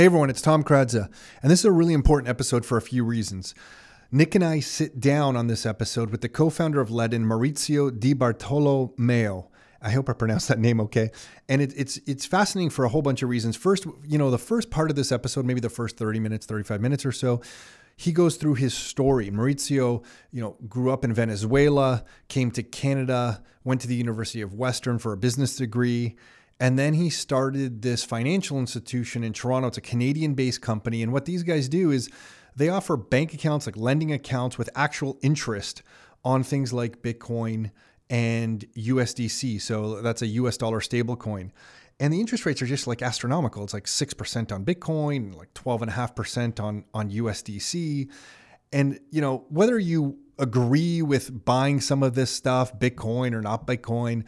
Hey everyone, it's Tom Karadza, and this is a really important episode for a few reasons. Nick and I sit down on this episode with the co-founder of Ledn, Mauricio Di Bartolomeo. I hope I pronounced that name okay. And it, it's it's fascinating for a whole bunch of reasons. First, you know, the first part of this episode, maybe the first 30 minutes, 35 minutes or so, he goes through his story. Mauricio, you know, grew up in Venezuela, came to Canada, went to the University of Western for a business degree, and then he started this financial institution in Toronto. It's a Canadian based company. And what these guys do is they offer bank accounts, like lending accounts with actual interest on things like Bitcoin and USDC. So that's a US dollar stablecoin. And the interest rates are just like astronomical. It's like 6% on Bitcoin, like 12.5% on, on USDC. And, you know, whether you agree with buying some of this stuff, Bitcoin or not Bitcoin,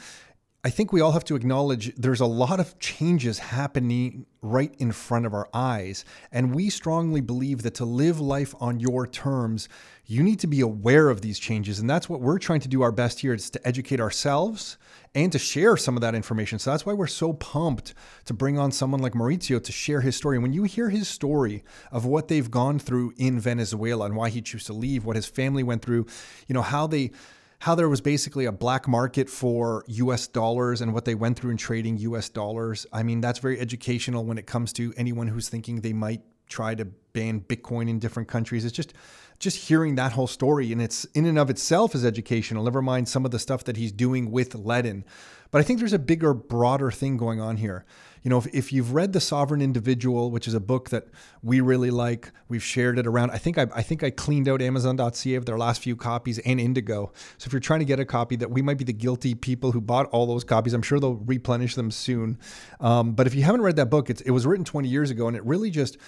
I think we all have to acknowledge there's a lot of changes happening right in front of our eyes. And we strongly believe that to live life on your terms, you need to be aware of these changes. And that's what we're trying to do our best here is to educate ourselves and to share some of that information. So that's why we're so pumped to bring on someone like Mauricio to share his story. And when you hear his story of what they've gone through in Venezuela and why he chose to leave, what his family went through, you know, how they how there was basically a black market for US dollars and what they went through in trading US dollars. I mean, that's very educational when it comes to anyone who's thinking they might try to ban Bitcoin in different countries. It's just just hearing that whole story and it's in and of itself is educational. Never mind some of the stuff that he's doing with Ledn. But I think there's a bigger, broader thing going on here. You know, if, if you've read The Sovereign Individual, which is a book that we really like, we've shared it around. I think I, I think I cleaned out Amazon.ca of their last few copies and Indigo. So if you're trying to get a copy, that we might be the guilty people who bought all those copies. I'm sure they'll replenish them soon. Um, but if you haven't read that book, it was written 20 years ago, and it really just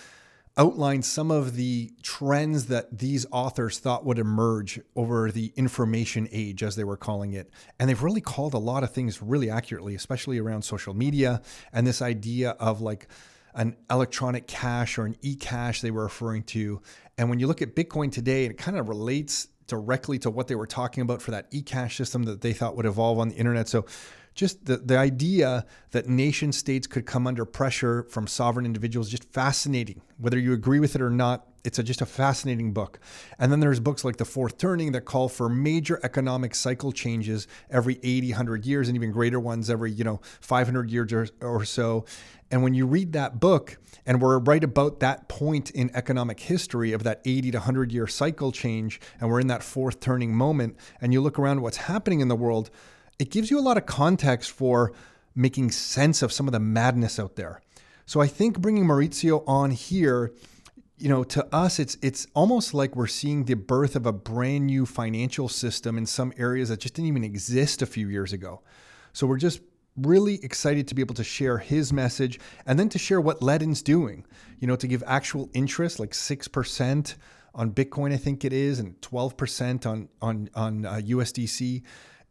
outlined some of the trends that these authors thought would emerge over the information age, as they were calling it. And they've really called a lot of things really accurately, especially around social media and this idea of like an electronic cash or an e cash they were referring to. And when you look at Bitcoin today, it kind of relates directly to what they were talking about for that e cash system that they thought would evolve on the internet. So just the, the idea that nation states could come under pressure from sovereign individuals just fascinating. Whether you agree with it or not it's a, just a fascinating book. And then there's books like the fourth turning that call for major economic cycle changes every 80 100 years and even greater ones every you know 500 years or, or so. And when you read that book and we're right about that point in economic history of that 80 to 100 year cycle change and we're in that fourth turning moment and you look around what's happening in the world it gives you a lot of context for making sense of some of the madness out there. So I think bringing Mauricio on here, you know, to us, it's it's almost like we're seeing the birth of a brand new financial system in some areas that just didn't even exist a few years ago. So we're just really excited to be able to share his message and then to share what Ledn's doing. You know, to give actual interest, like six percent on Bitcoin, I think it is, and twelve percent on on on uh, USDC.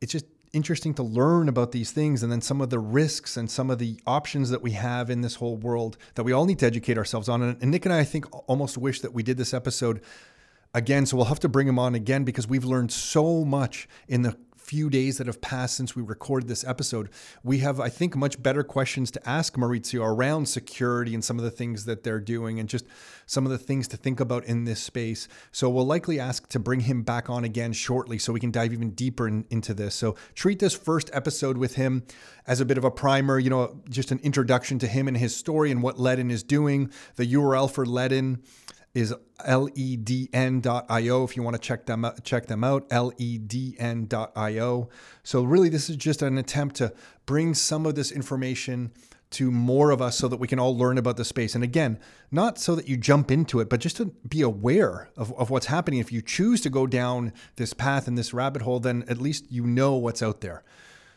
It's just interesting to learn about these things and then some of the risks and some of the options that we have in this whole world that we all need to educate ourselves on. And, Nick and I, I think, almost wish that we did this episode again. So we'll have to bring him on again because we've learned so much in the few days that have passed since we recorded this episode, we have, I think, much better questions to ask Mauricio around security and some of the things that they're doing and just some of the things to think about in this space. So we'll likely ask to bring him back on again shortly so we can dive even deeper in, into this. So treat this first episode with him as a bit of a primer, you know, just an introduction to him and his story and what Ledn is doing. The URL for Ledn is ledn.io if you want to check them out, check them out ledn.io so really this is just an attempt to bring some of this information to more of us so that we can all learn about the space. And again not so that you jump into it but just to be aware of, of what's happening. If you choose to go down this path and this rabbit hole then at least you know what's out there.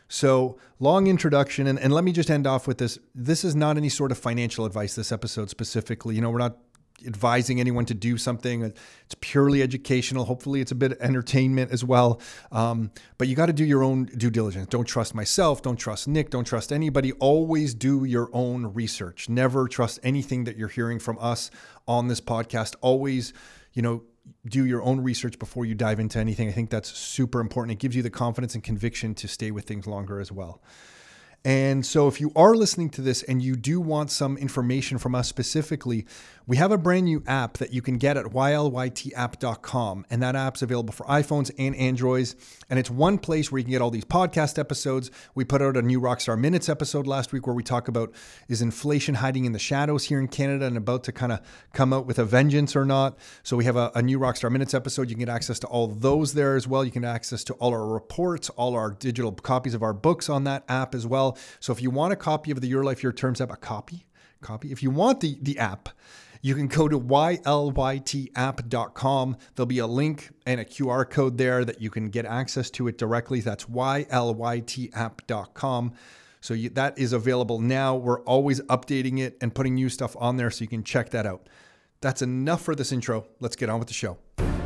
So, long introduction, and, and let me just end off with this. This is not any sort of financial advice, this episode specifically. You know, we're not advising anyone to do something. It's purely educational. Hopefully, it's a bit of entertainment as well. Um, but you got to do your own due diligence. Don't trust myself. Don't trust Nick. Don't trust anybody. Always do your own research. Never trust anything that you're hearing from us on this podcast. Always, you know, do your own research before you dive into anything. I think that's super important. It gives you the confidence and conviction to stay with things longer as well. And so, if you are listening to this and you do want some information from us specifically, we have a brand new app that you can get at ylytapp.com. And that app's available for iPhones and Androids. And it's one place where you can get all these podcast episodes. We put out a new Rockstar Minutes episode last week where we talk about is inflation hiding in the shadows here in Canada and about to kind of come out with a vengeance or not. So we have a, a new Rockstar Minutes episode. You can get access to all those there as well. You can access to all our reports, all our digital copies of our books on that app as well. So if you want a copy of the Your Life, Your Terms app, a copy, copy. If you want the the app, you can go to ylytapp.com. There'll be a link and a QR code there that you can get access to it directly. That's ylytapp.com. So you, that is available now. We're always updating it and putting new stuff on there so you can check that out. That's enough for this intro. Let's get on with the show.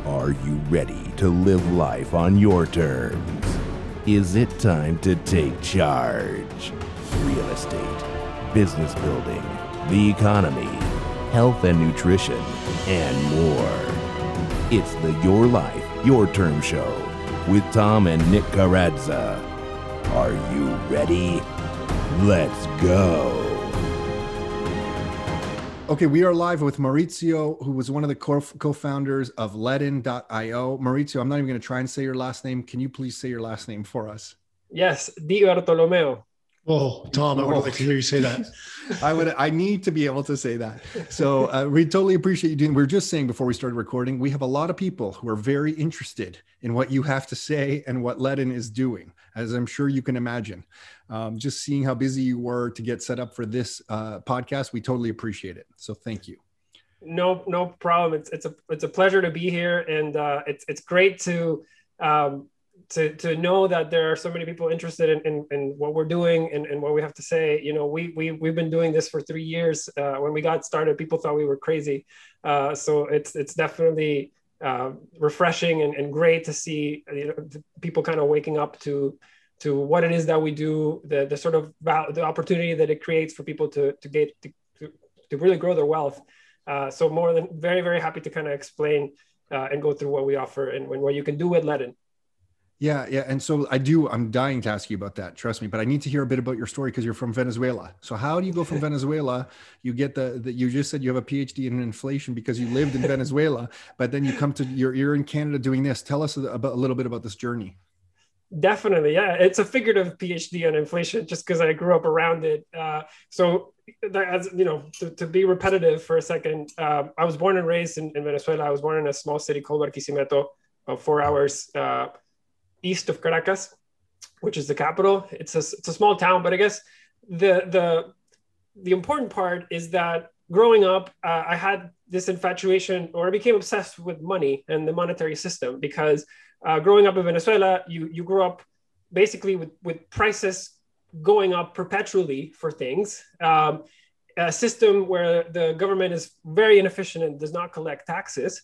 Are you ready to live life on your terms? Is it time to take charge? Real estate, business building, the economy, health and nutrition, and more. It's the Your Life, Your Term Show with Tom and Nick Karadza. Are you ready? Let's go. Okay, we are live with Mauricio, who was one of the co founders of Ledn.io. Mauricio, I'm not even going to try and say your last name. Can you please say your last name for us? Yes, Di Bartolomeo. Oh, Tom, I would like to hear you say that. I would. I need to be able to say that. So uh, we totally appreciate you doing. We are just saying before we started recording, we have a lot of people who are very interested in what you have to say and what Ledn is doing, as I'm sure you can imagine. Um, just seeing how busy you were to get set up for this uh, podcast, we totally appreciate it. So thank you. No, no problem. It's it's a it's a pleasure to be here, and uh, it's it's great to. Um, to to know that there are so many people interested in, in, in what we're doing and, and what we have to say. You know we, we we've been doing this for three years. Uh, when we got started people thought we were crazy. Uh, so it's it's definitely uh, refreshing and, and great to see you know people kind of waking up to to what it is that we do the the sort of the opportunity that it creates for people to to get to, to, really grow their wealth. Uh, so more than very very happy to kind of explain uh, and go through what we offer and, and what you can do with Ledn. Yeah, yeah. And so I do, I'm dying to ask you about that, trust me, but I need to hear a bit about your story because you're from Venezuela. So how do you go from Venezuela? You get the, the, you just said you have a PhD in inflation because you lived in Venezuela, but then you come to, you're, you're in Canada doing this. Tell us about, a little bit about this journey. Definitely. Yeah. It's a figurative PhD on inflation just because I grew up around it. Uh, so that, as you know, to, to, be repetitive for a second, uh, I was born and raised in, in, Venezuela. I was born in a small city called Barquisimeto, about four hours uh, east of Caracas, which is the capital. It's a, it's a small town, but I guess the, the, the important part is that growing up, uh, I had this infatuation or I became obsessed with money and the monetary system because uh, growing up in Venezuela, you, you grew up basically with, with prices going up perpetually for things. Um, a system where the government is very inefficient and does not collect taxes.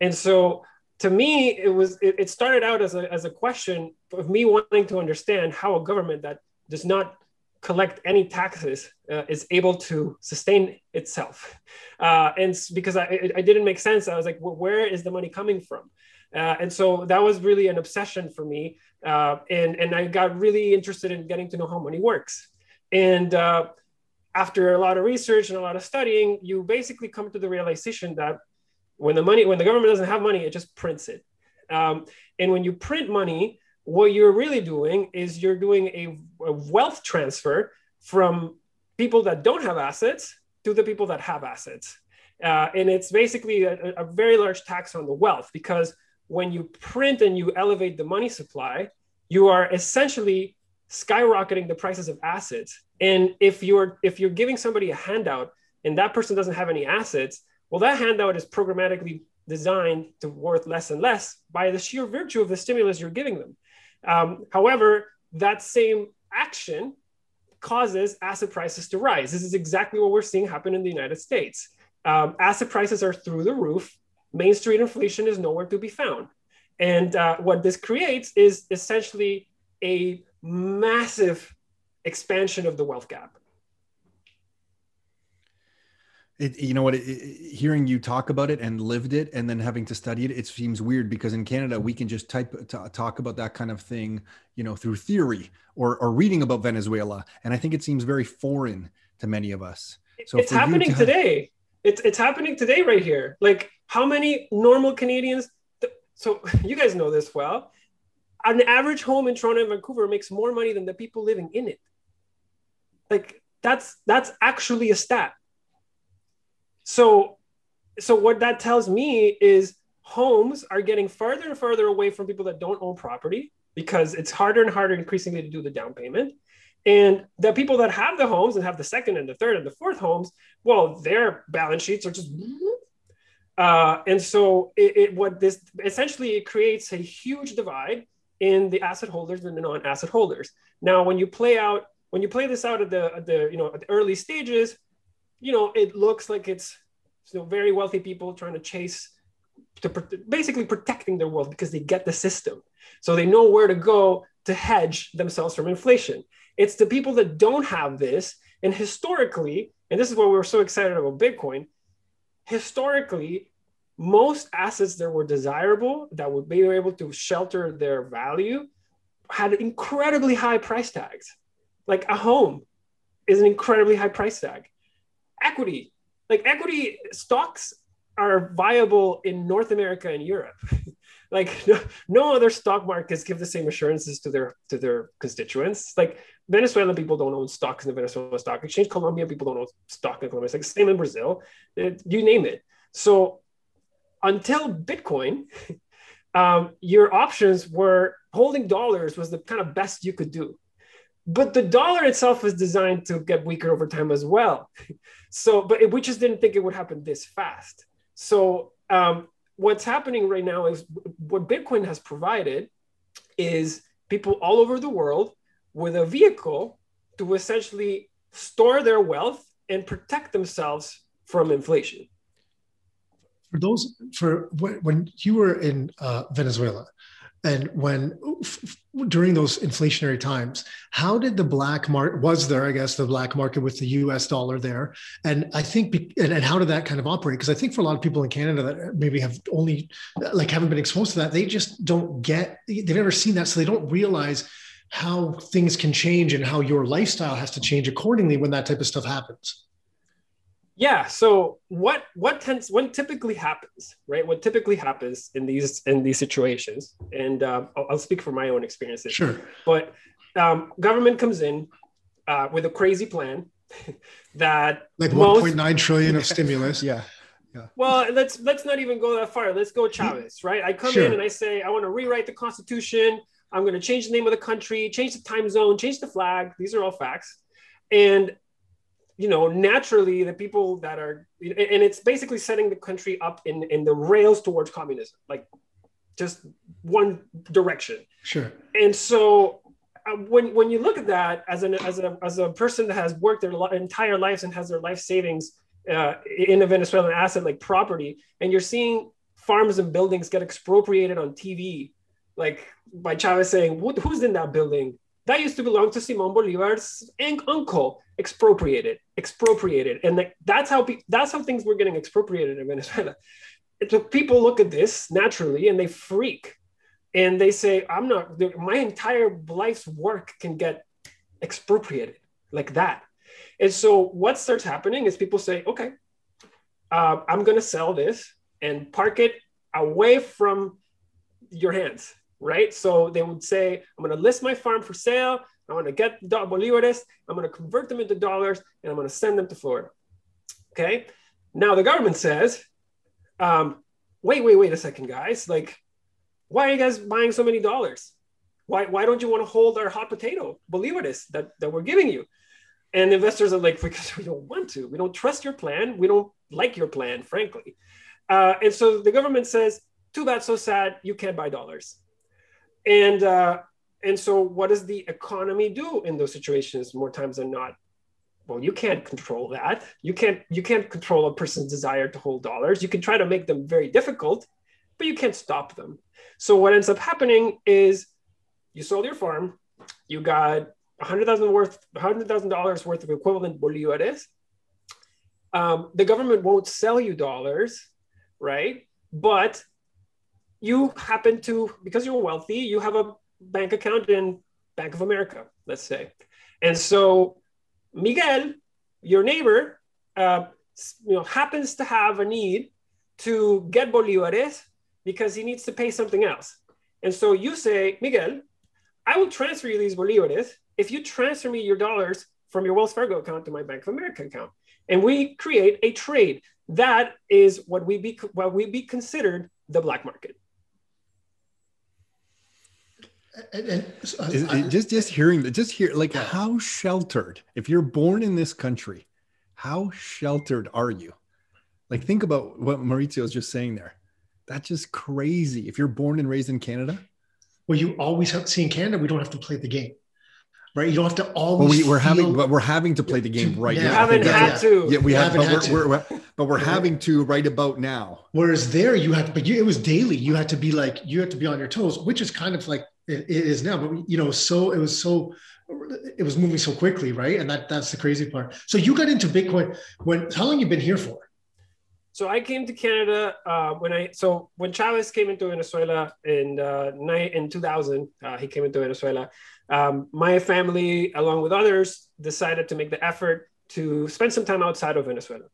And so to me, it was it, it, started out as a, as a question of me wanting to understand how a government that does not collect any taxes uh, is able to sustain itself. Uh, and because I, it, didn't make sense, I was like, well, where is the money coming from? Uh, and so that was really an obsession for me. Uh, and, and I got really interested in getting to know how money works. And uh, after a lot of research and a lot of studying, you basically come to the realization that when the money, when the government doesn't have money, it just prints it. Um, and when you print money, what you're really doing is you're doing a, a wealth transfer from people that don't have assets to the people that have assets. Uh, and it's basically a, a, very large tax on the wealth because when you print and you elevate the money supply, you are essentially skyrocketing the prices of assets. And if you're if you're giving somebody a handout and that person doesn't have any assets, well, that handout is programmatically designed to worth less and less by the sheer virtue of the stimulus you're giving them. Um, however, that same action causes asset prices to rise. This is exactly what we're seeing happen in the United States. Um, asset prices are through the roof. Main Street inflation is nowhere to be found. And uh, what this creates is essentially a massive expansion of the wealth gap. It, you know what? It, it, hearing you talk about it and lived it, and then having to study it, it seems weird because in Canada we can just type t- talk about that kind of thing, you know, through theory or or reading about Venezuela, and I think it seems very foreign to many of us. So it's happening to today. It's it's happening today right here. Like how many normal Canadians? Th- so you guys know this well. An average home in Toronto and Vancouver makes more money than the people living in it. Like that's that's actually a stat so, so what that tells me is homes are getting further and further away from people that don't own property because it's harder and harder increasingly to do the down payment. And the people that have the homes and have the second and the third and the fourth homes, well, their balance sheets are just. Uh, and so it, it what this essentially it creates a huge divide in the asset holders and the non-asset holders. Now, when you play out when you play this out at the at the you know at the early stages, you know, it looks like it's you know, very wealthy people trying to chase to basically protecting their wealth because they get the system. So they know where to go to hedge themselves from inflation. It's the people that don't have this. And historically, and this is why we were so excited about Bitcoin, historically, most assets that were desirable, that would be able to shelter their value, had incredibly high price tags. Like a home is an incredibly high price tag equity. Like equity stocks are viable in North America and Europe. like no, no, other stock markets give the same assurances to their to their constituents. Like Venezuelan people don't own stocks in the Venezuela Stock Exchange. Colombian people don't own stock in Colombia. It's like same in Brazil. It, you name it. So until Bitcoin, um, your options were holding dollars was the kind of best you could do but the dollar itself is designed to get weaker over time as well. So, but it, we just didn't think it would happen this fast. So, um, what's happening right now is what Bitcoin has provided is people all over the world with a vehicle to essentially store their wealth and protect themselves from inflation. For those, for when you were in uh, Venezuela, and when during those inflationary times how did the black market was there i guess the black market with the us dollar there? And i think and, and how did that kind of operate? Because i think for a lot of people in canada that maybe have only like haven't been exposed to that they just don't get they've never seen that. So they don't realize how things can change and how your lifestyle has to change accordingly when that type of stuff happens yeah so what what tends what typically happens right what typically happens in these in these situations and uh, I'll, I'll, speak from my own experiences sure but um, government comes in uh, with a crazy plan that like most, 1.9 trillion of stimulus yeah yeah. Well, let's let's not even go that far. Let's go Chavez, right? I come sure. in and I say I want to rewrite the constitution. I'm going to change the name of the country, change the time zone, change the flag. These are all facts. And you know, naturally the people that are, and it's basically setting the country up in, in the rails towards communism, like just one direction. Sure. And so uh, when, when you look at that as an, as a, as a person that has worked their entire lives and has their life savings uh, in a Venezuelan asset like property, and you're seeing farms and buildings get expropriated on TV, like by Chavez saying, who's in that building? That used to belong to Simon Bolivar's uncle expropriated, expropriated, and like, that's how pe- that's how things were getting expropriated in Venezuela. So people look at this naturally and they freak, and they say, "I'm not. My entire life's work can get expropriated like that." And so what starts happening is people say, "Okay, uh, I'm going to sell this and park it away from your hands." Right. So they would say, I'm going to list my farm for sale. I'm going to get bolivares, I'm going to convert them into dollars, and I'm going to send them to Florida. Okay. Now the government says, um, wait, wait, wait a second, guys. Like, why are you guys buying so many dollars? Why, why don't you want to hold our hot potato, bolivares, that, that we're giving you? And investors are like, because we don't want to. We don't trust your plan. We don't like your plan, frankly. Uh, and so the government says, too bad, so sad. You can't buy dollars. And uh, and so what does the economy do in those situations? More times than not well you can't control that. You can't you can't control a person's desire to hold dollars. You can try to make them very difficult but you can't stop them. So what ends up happening is you sold your farm. You got 100000 worth $100000 worth of equivalent bolivares um, the government won't sell you dollars, right? But you happen to, because you're wealthy, you have a bank account in Bank of America, let's say. And so Miguel, your neighbor, uh, you know, happens to have a need to get bolivares because he needs to pay something else. And so you say, Miguel, I will transfer you these bolivares if you transfer me your dollars from your Wells Fargo account to my Bank of America account. And we create a trade. That is what we be what we be considered the black market. And, and uh, just just hearing that, just hear like how sheltered. If you're born in this country, how sheltered are you? Like think about what Mauricio was just saying there. That's just crazy. If you're born and raised in Canada, well, you always have to see in Canada. We don't have to play the game right? You don't have to always. we, are having, but we're having to play the game right now. You haven't had to. Yeah, we have, but we're, we're, but we're having to right about now. Whereas there, you had, but you, it was daily. You had to be like, you had to be on your toes, which is kind of like it, it is now. But you know, so it was so, it was moving so quickly, right? And that that's the crazy part. So you got into Bitcoin when? How long you been here for? So I came to Canada uh, when I so when Chavez came into Venezuela in uh, night in 2000. Uh, he came into Venezuela. Um, my family, along with others, decided to make the effort to spend some time outside of Venezuela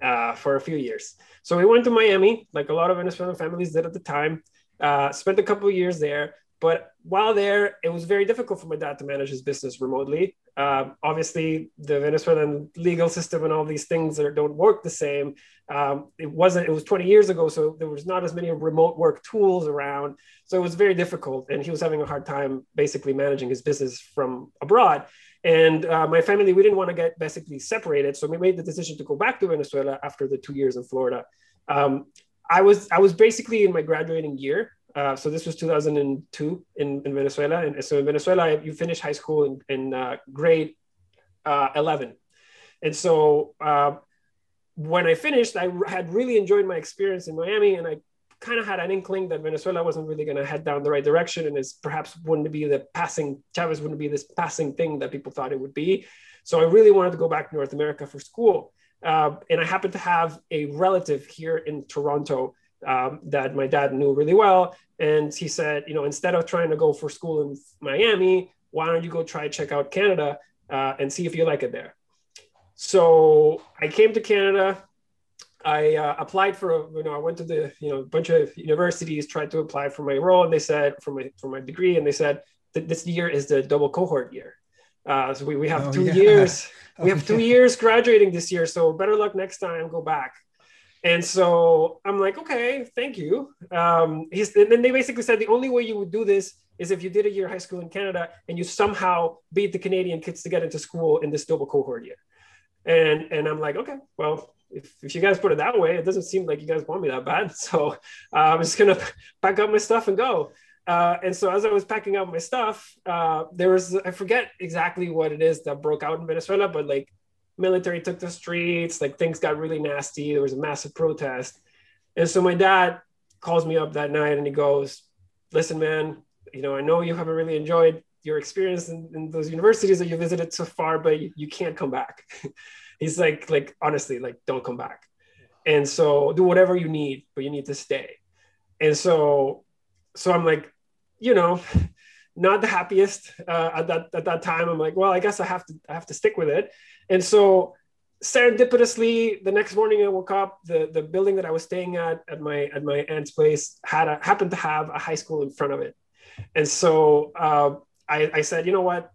uh, for a few years. So we went to Miami, like a lot of Venezuelan families did at the time. Uh, spent a couple years there, but while there, it was very difficult for my dad to manage his business remotely. Uh, obviously, the Venezuelan legal system and all these things that don't work the same. Um, it wasn't. It was 20 years ago, so there was not as many remote work tools around. So it was very difficult, and he was having a hard time basically managing his business from abroad. And uh, my family, we didn't want to get basically separated, so we made the decision to go back to Venezuela after the two years in Florida. Um, I was I was basically in my graduating year uh, so this was 2002 in, in Venezuela. And so in Venezuela, you finish high school in, in uh, grade uh, 11. And so uh, when I finished, I had really enjoyed my experience in Miami. And I kind of had an inkling that Venezuela wasn't really going to head down the right direction. And it's perhaps wouldn't be the passing, Chavez wouldn't be this passing thing that people thought it would be. So I really wanted to go back to North America for school. Uh, and I happened to have a relative here in Toronto um, that my dad knew really well. And he said, you know, instead of trying to go for school in Miami, why don't you go try check out Canada uh, and see if you like it there? So I came to Canada. I uh, applied for, a, you know, I went to the, you know, a bunch of universities, tried to apply for my role, and they said for my for my degree, and they said that this year is the double cohort year. Uh, so we, we have oh, two yeah. years. We have two years graduating this year. So better luck next time. Go back. And so I'm like, okay, thank you. Um, he's, and then they basically said the only way you would do this is if you did a year high school in Canada and you somehow beat the Canadian kids to get into school in this double cohort year. And and I'm like, okay, well, if, if you guys put it that way, it doesn't seem like you guys want me that bad. So uh, I'm just gonna pack up my stuff and go. Uh, and so as I was packing up my stuff, uh, there was I forget exactly what it is that broke out in Venezuela, but like military took the streets, like things got really nasty. There was a massive protest. And so my dad calls me up that night and he goes, Listen, man, you know, I know you haven't really enjoyed your experience in, in those universities that you visited so far, but you, you can't come back. He's like, like, honestly, like, don't come back. And so do whatever you need, but you need to stay. And so, so I'm like, you know, not the happiest uh, at that at that time. I'm like, well, I guess I have to I have to stick with it. And so serendipitously, the next morning I woke up. The the building that I was staying at at my at my aunt's place had a, happened to have a high school in front of it. And so uh, I, I said, you know what,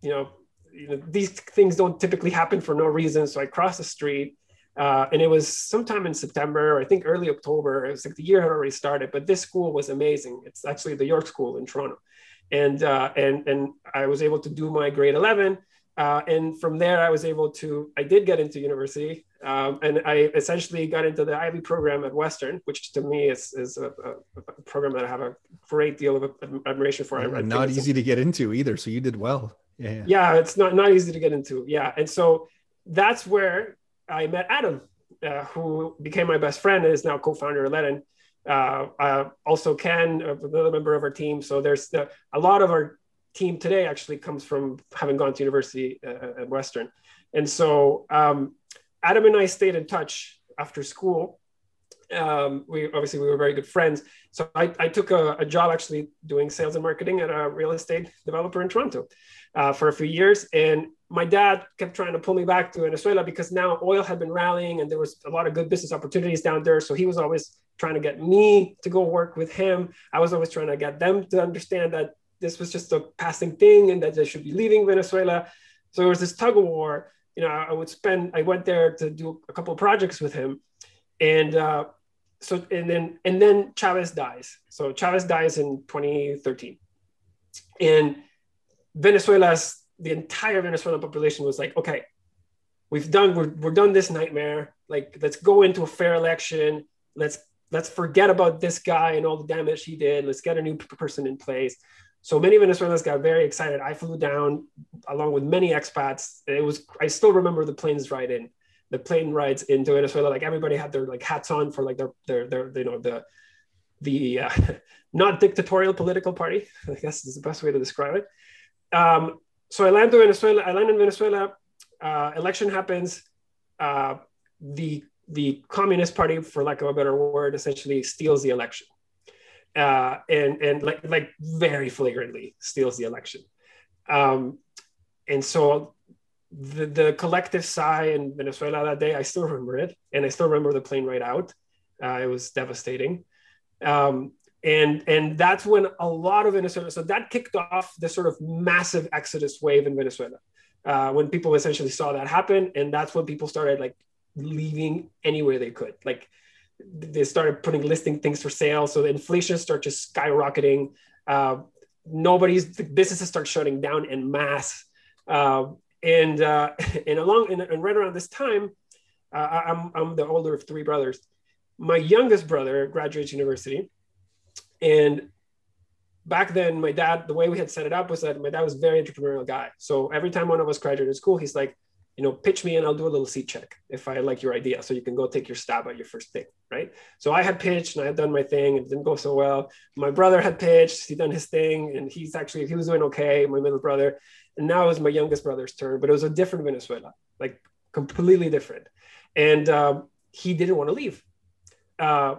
you know, you know, these things don't typically happen for no reason. So I crossed the street. Uh, and it was sometime in September, I think early October. It was like the year had already started, but this school was amazing. It's actually the York School in Toronto and uh, and and I was able to do my grade 11. Uh, and from there, I was able to. I did get into university, um, and I essentially got into the Ivey program at Western, which to me is is a, a, program that I have a great deal of admiration for. And not easy to get into either. So you did well. Yeah, yeah, it's not not easy to get into. Yeah, and so that's where I met Adam, uh, who became my best friend and is now co-founder of Ledn uh, uh, also Ken, uh, another member of our team. So there's a lot of our team today actually comes from having gone to university uh, at Western. And so um, Adam and I stayed in touch after school. Um, we obviously we were very good friends. So I, I took a, a, job actually doing sales and marketing at a real estate developer in Toronto uh, for a few years. And my dad kept trying to pull me back to Venezuela because now oil had been rallying and there was a lot of good business opportunities down there. So he was always trying to get me to go work with him. I was always trying to get them to understand that this was just a passing thing and that they should be leaving Venezuela. So there was this tug of war. You know, I would spend, I went there to do a couple projects with him. And uh, so, and then, and then Chavez dies. So Chavez dies in 2013. And Venezuela's the entire Venezuelan population was like, okay, we've done we're, we're done this nightmare. Like, let's go into a fair election. Let's let's forget about this guy and all the damage he did. Let's get a new person in place. So many Venezuelans got very excited. I flew down along with many expats. It was I still remember the planes ride in, the plane rides into Venezuela. Like everybody had their like hats on for like their their their you know the the uh, not dictatorial political party. I guess is the best way to describe it. Um, so I land to Venezuela. I land in Venezuela. Uh, election happens. Uh, the the Communist Party, for lack of a better word, essentially steals the election, uh, and and like like very flagrantly steals the election. Um, and so the the collective sigh in Venezuela that day, I still remember it, and I still remember the plane ride out. Uh, it was devastating. Um, and and that's when a lot of Venezuela. So that kicked off the sort of massive exodus wave in Venezuela, uh, when people essentially saw that happen, and that's when people started like leaving anywhere they could. Like they started putting listing things for sale, so the inflation started just skyrocketing. Uh, nobody's businesses start shutting down in mass, uh, and uh, and along and, and right around this time, uh, I'm I'm the older of three brothers. My youngest brother graduates university and back then, my dad, the way we had set it up was that my dad was very entrepreneurial guy. So every time one of us graduated school, he's like, you know, pitch me and I'll do a little seat check if I like your idea. So you can go take your stab at your first thing, right? So I had pitched and I had done my thing. And it didn't go so well. My brother had pitched, he done his thing, and he's actually he was doing okay. My middle brother, and now it was my youngest brother's turn, but it was a different Venezuela, like completely different. And um, he didn't want to leave, uh,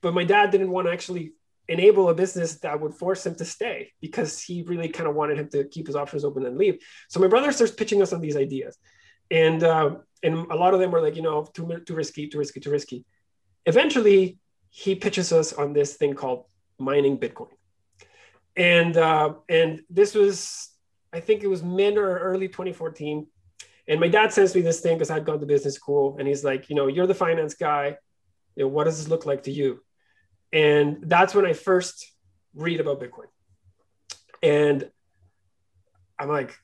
but my dad didn't want to actually enable a business that would force him to stay because he really kind of wanted him to keep his options open and leave. So my brother starts pitching us on these ideas, and uh, and a lot of them were like, you know, too too risky, too risky, too risky. Eventually, he pitches us on this thing called mining Bitcoin, and uh, and this was I think it was mid or early 2014. And my dad sends me this thing because I'd gone to business school, and he's like, you know, you're the finance guy. You know, what does this look like to you? And that's when I first read about Bitcoin. And I'm like,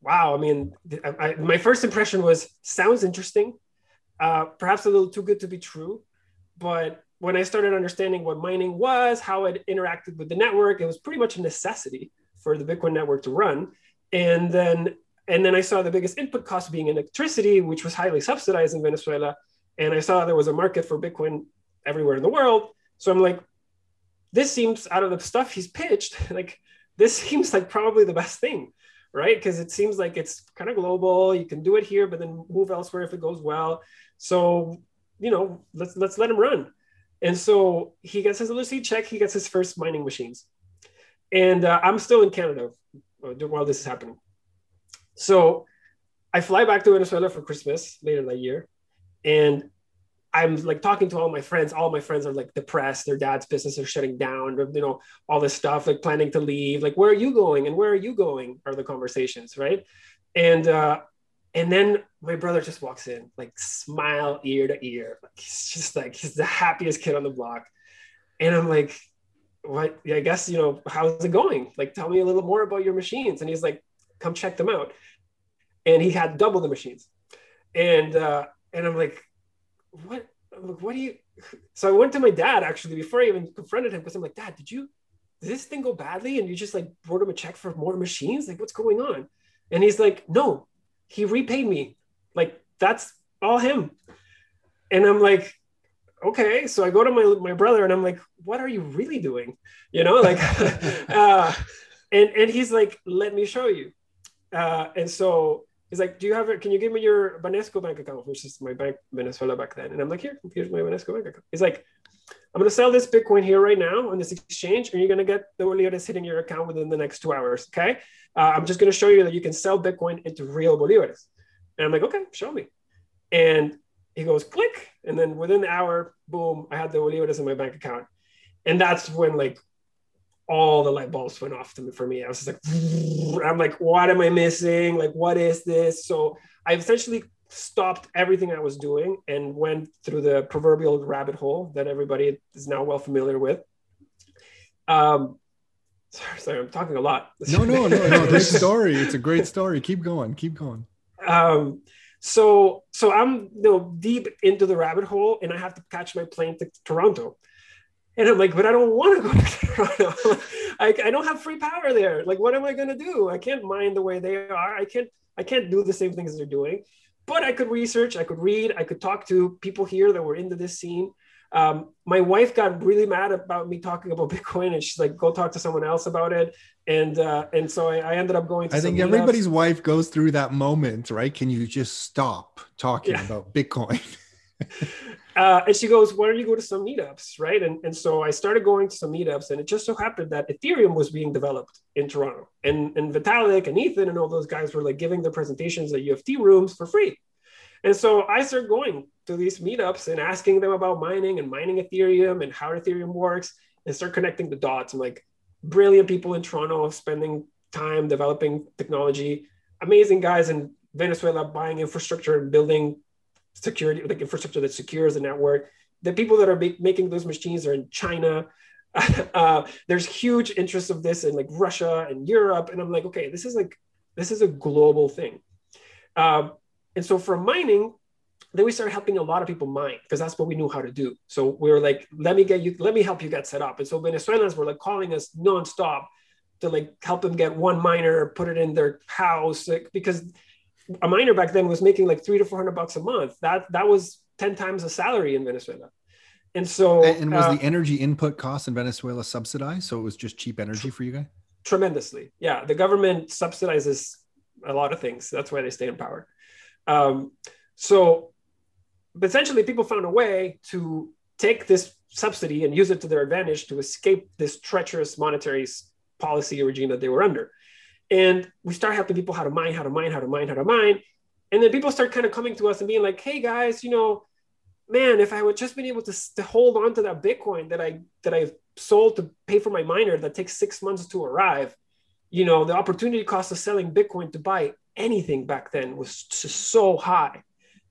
wow. I mean, I, I, my first impression was sounds interesting, uh, perhaps a little too good to be true. But when I started understanding what mining was, how it interacted with the network, it was pretty much a necessity for the Bitcoin network to run. And then and then I saw the biggest input cost being electricity, which was highly subsidized in Venezuela. And I saw there was a market for Bitcoin everywhere in the world. So I'm like, this seems out of the stuff he's pitched, like this seems like probably the best thing, right? Because it seems like it's kind of global. You can do it here, but then move elsewhere if it goes well. So, you know, let's let's let him run. And so he gets his little check. He gets his first mining machines, and uh, I'm still in Canada while this is happening. So I fly back to Venezuela for Christmas later that year, and I'm like talking to all my friends. All my friends are like depressed. Their dad's business are shutting down. You know, all this stuff, like planning to leave. Like, where are you going? And where are you going? Are the conversations, right? And uh, and then my brother just walks in, like smile ear to ear. Like he's just like he's the happiest kid on the block. And I'm like, what? I guess you know how's it going? Like, tell me a little more about your machines. And he's like, come check them out. And he had double the machines. And uh, and I'm like, what what do you so i went to my dad actually before i even confronted him because i'm like dad did you did this thing go badly and you just like wrote him a check for more machines? Like what's going on? And he's like no he repaid me. Like that's all him. And i'm like okay. So i go to my, my brother and i'm like what are you really doing? You know like uh, and and he's like let me show you. Uh, and so He's like, do you have it? Can you give me your Banesco bank account, which is my bank Venezuela back then? And I'm like, here, here's my Banesco bank account. He's like, I'm to sell this Bitcoin here right now on this exchange, and you're to get the bolívares hitting your account within the next two hours. Okay. Uh, I'm just to show you that you can sell Bitcoin into real bolívares. And I'm like, okay, show me. And he goes, click. And then within the hour, boom, I had the bolívares in my bank account. And that's when like all the light bulbs went off to me for me. I was just like, I'm like, what am I missing? Like, what is this? So I essentially stopped everything I was doing and went through the proverbial rabbit hole that everybody is now well familiar with. Um, sorry, sorry I'm talking a lot. No, no, no, no. Great story. It's a great story. Keep going. Keep going. Um, so, so I'm you know deep into the rabbit hole, and I have to catch my plane to Toronto. And I'm like, but I don't want to go to Toronto. I, I don't have free power there. Like, what am I going to do? I can't mine the way they are. I can't, I can't do the same things they're doing. But I could research, I could read, I could talk to people here that were into this scene. Um, my wife got really mad about me talking about Bitcoin, and she's like, "Go talk to someone else about it." And uh, and so I, I ended up going. I think everybody's wife goes through that moment, right? Can you just stop talking yeah. about Bitcoin? Uh, and she goes, why don't you go to some meetups, right? And, and so I started going to some meetups, and it just so happened that Ethereum was being developed in Toronto, and and Vitalik and Ethan and all those guys were like giving their presentations at UofT rooms for free. And so I started going to these meetups and asking them about mining and mining Ethereum and how Ethereum works, and start connecting the dots. I'm like, brilliant people in Toronto spending time developing technology, amazing guys in Venezuela buying infrastructure and building security, like infrastructure that secures the network. The people that are making those machines are in China. Uh, there's huge interest of this in like Russia and Europe, and I'm like, okay, this is like this is a global thing. Um, and so for mining, then we started helping a lot of people mine because that's what we knew how to do. So we were like, let me get you, let me help you get set up. And so Venezuelans were like calling us nonstop to like help them get one miner, put it in their house, like, because a miner back then was making like three to four hundred bucks a month. That that was ten times a salary in Venezuela. And so, and was uh, the energy input cost in Venezuela subsidized? So it was just cheap energy for you guys. Tremendously, yeah. The government subsidizes a lot of things. That's why they stay in power. Um, so, but essentially, people found a way to take this subsidy and use it to their advantage to escape this treacherous monetary policy regime that they were under. And we start helping people how to mine, how to mine, how to mine, how to mine. And then people start kind of coming to us and being like, hey guys, you know, man, if I would just been able to, to hold on to that Bitcoin that I that I've sold to pay for my miner that takes six months to arrive, you know, the opportunity cost of selling Bitcoin to buy anything back then was just so high.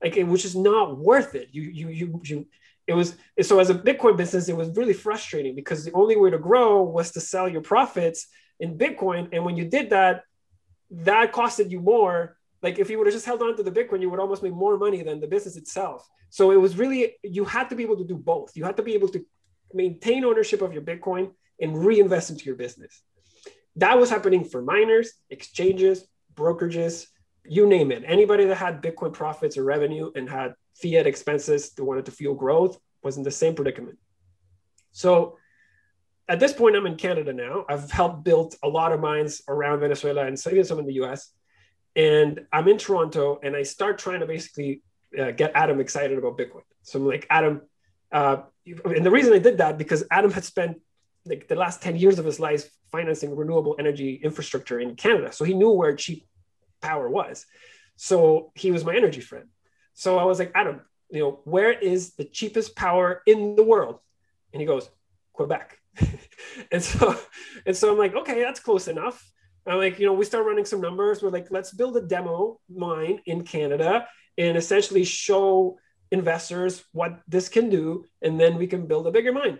Like it was just not worth it. You you you you it was so as a Bitcoin business, it was really frustrating because the only way to grow was to sell your profits in Bitcoin. And when you did that, that costed you more. Like if you would have just held on to the Bitcoin, you would almost make more money than the business itself. So it was really, you had to be able to do both. You had to be able to maintain ownership of your Bitcoin and reinvest into your business. That was happening for miners, exchanges, brokerages, you name it. Anybody that had Bitcoin profits or revenue and had fiat expenses that wanted to fuel growth was in the same predicament. So at this point, I'm in Canada now. I've helped build a lot of mines around Venezuela and some in the US. And I'm in Toronto and I start trying to basically uh, get Adam excited about Bitcoin. So I'm like, Adam, uh, and the reason I did that because Adam had spent like the last 10 years of his life financing renewable energy infrastructure in Canada. So he knew where cheap power was. So he was my energy friend. So I was like, Adam, you know, where is the cheapest power in the world? And he goes, Quebec. and so and so I'm like, okay, that's close enough. I'm like, you know, we start running some numbers. We're like, let's build a demo mine in Canada and essentially show investors what this can do, and then we can build a bigger mine.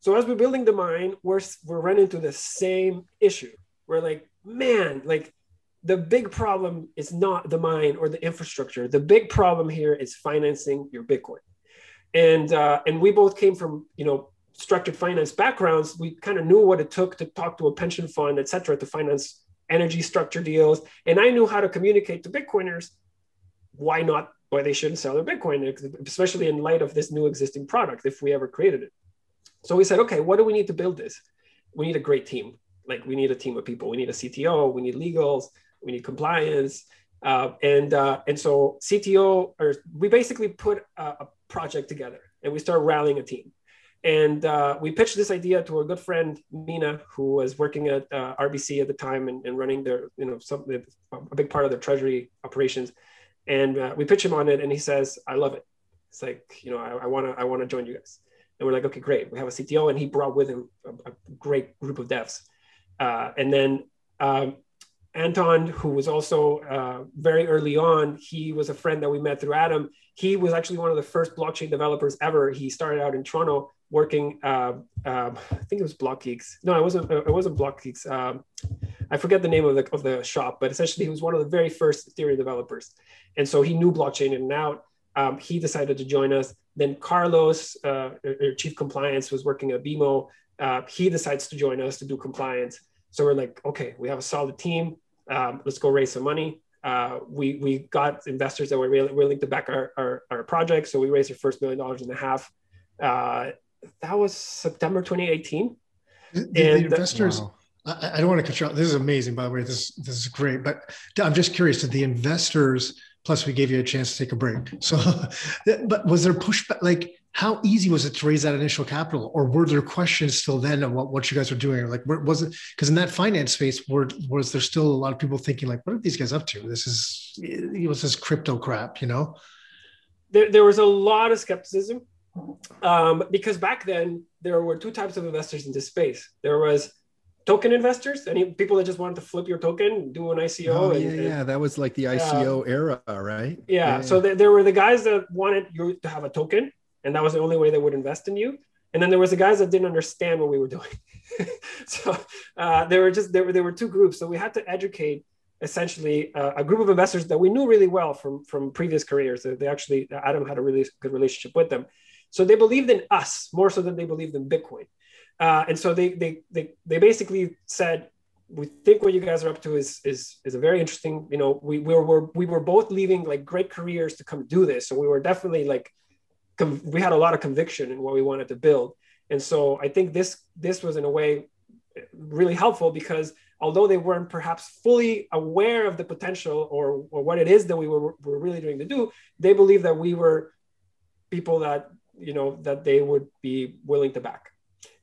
So as we're building the mine, we're we're running into the same issue. We're like, man, like the big problem is not the mine or the infrastructure. The big problem here is financing your Bitcoin. And uh, and we both came from you know structured finance backgrounds, we kind of knew what it took to talk to a pension fund, et cetera, to finance energy structure deals. And I knew how to communicate to Bitcoiners why not, why they shouldn't sell their Bitcoin, especially in light of this new existing product, if we ever created it. So we said, okay, what do we need to build this? We need a great team. Like we need a team of people. We need a CTO, we need legals, we need compliance, Uh, and uh, and so CTO or we basically put a, a, project together and we start rallying a team. And uh, we pitched this idea to our good friend Mina, who was working at uh, RBC at the time and, and, running their, you know, some a big part of their treasury operations. And uh, we pitch him on it, and he says, "I love it. It's like, you know, I want to, I want to join you guys." And we're like, "Okay, great. We have a CTO," and he brought with him a, a great group of devs. Uh, and then um, Anton, who was also uh, very early on, he was a friend that we met through Adam. He was actually one of the first blockchain developers ever. He started out in Toronto working. Uh, um, I think it was BlockGeeks. No, it wasn't. It wasn't BlockGeeks. Um, I forget the name of the of the shop, but essentially he was one of the very first Ethereum developers, and so he knew blockchain in and out. Um, he decided to join us. Then Carlos, uh, chief compliance, was working at BMO. Uh, he decides to join us to do compliance. So we're like, okay, we have a solid team um, let's go raise some money. Uh, we we got investors that were willing to back our, our, our project. So we raised our first million dollars and a half. Uh, that was September 2018. The, the uh, investors, wow. I, I, don't want to cut you off. This is amazing, by the way. This this is great. But I'm just curious. Did the investors? Plus, we gave you a chance to take a break. So, but was there pushback? Like, how easy was it to raise that initial capital or were there questions still then of what, what you guys were doing like where was it because in that finance space were, was there still a lot of people thinking like what are these guys up to this is it was this crypto crap you know there, there was a lot of skepticism um, because back then there were two types of investors in this space. There was token investors any people that just wanted to flip your token do an ico oh, and, yeah yeah. That was like the ico uh, era right? Yeah, yeah. so th- there were the guys that wanted you to have a token and that was the only way they would invest in you. And then there was the guys that didn't understand what we were doing. So uh, there were just there were there were two groups. So we had to educate essentially uh, a group of investors that we knew really well from from previous careers. They actually adam had a really good relationship with them so they believed in us more so than they believed in bitcoin. Uh, and so they, they they they basically said we think what you guys are up to is is is a very interesting you know we, we were we were both leaving like great careers to come do this. So we were definitely like com- we had a lot of conviction in what we wanted to build. And so i think this this was in a way really helpful because although they weren't perhaps fully aware of the potential or, or what it is that we were, were really doing to do they believed that we were people that you know that they would be willing to back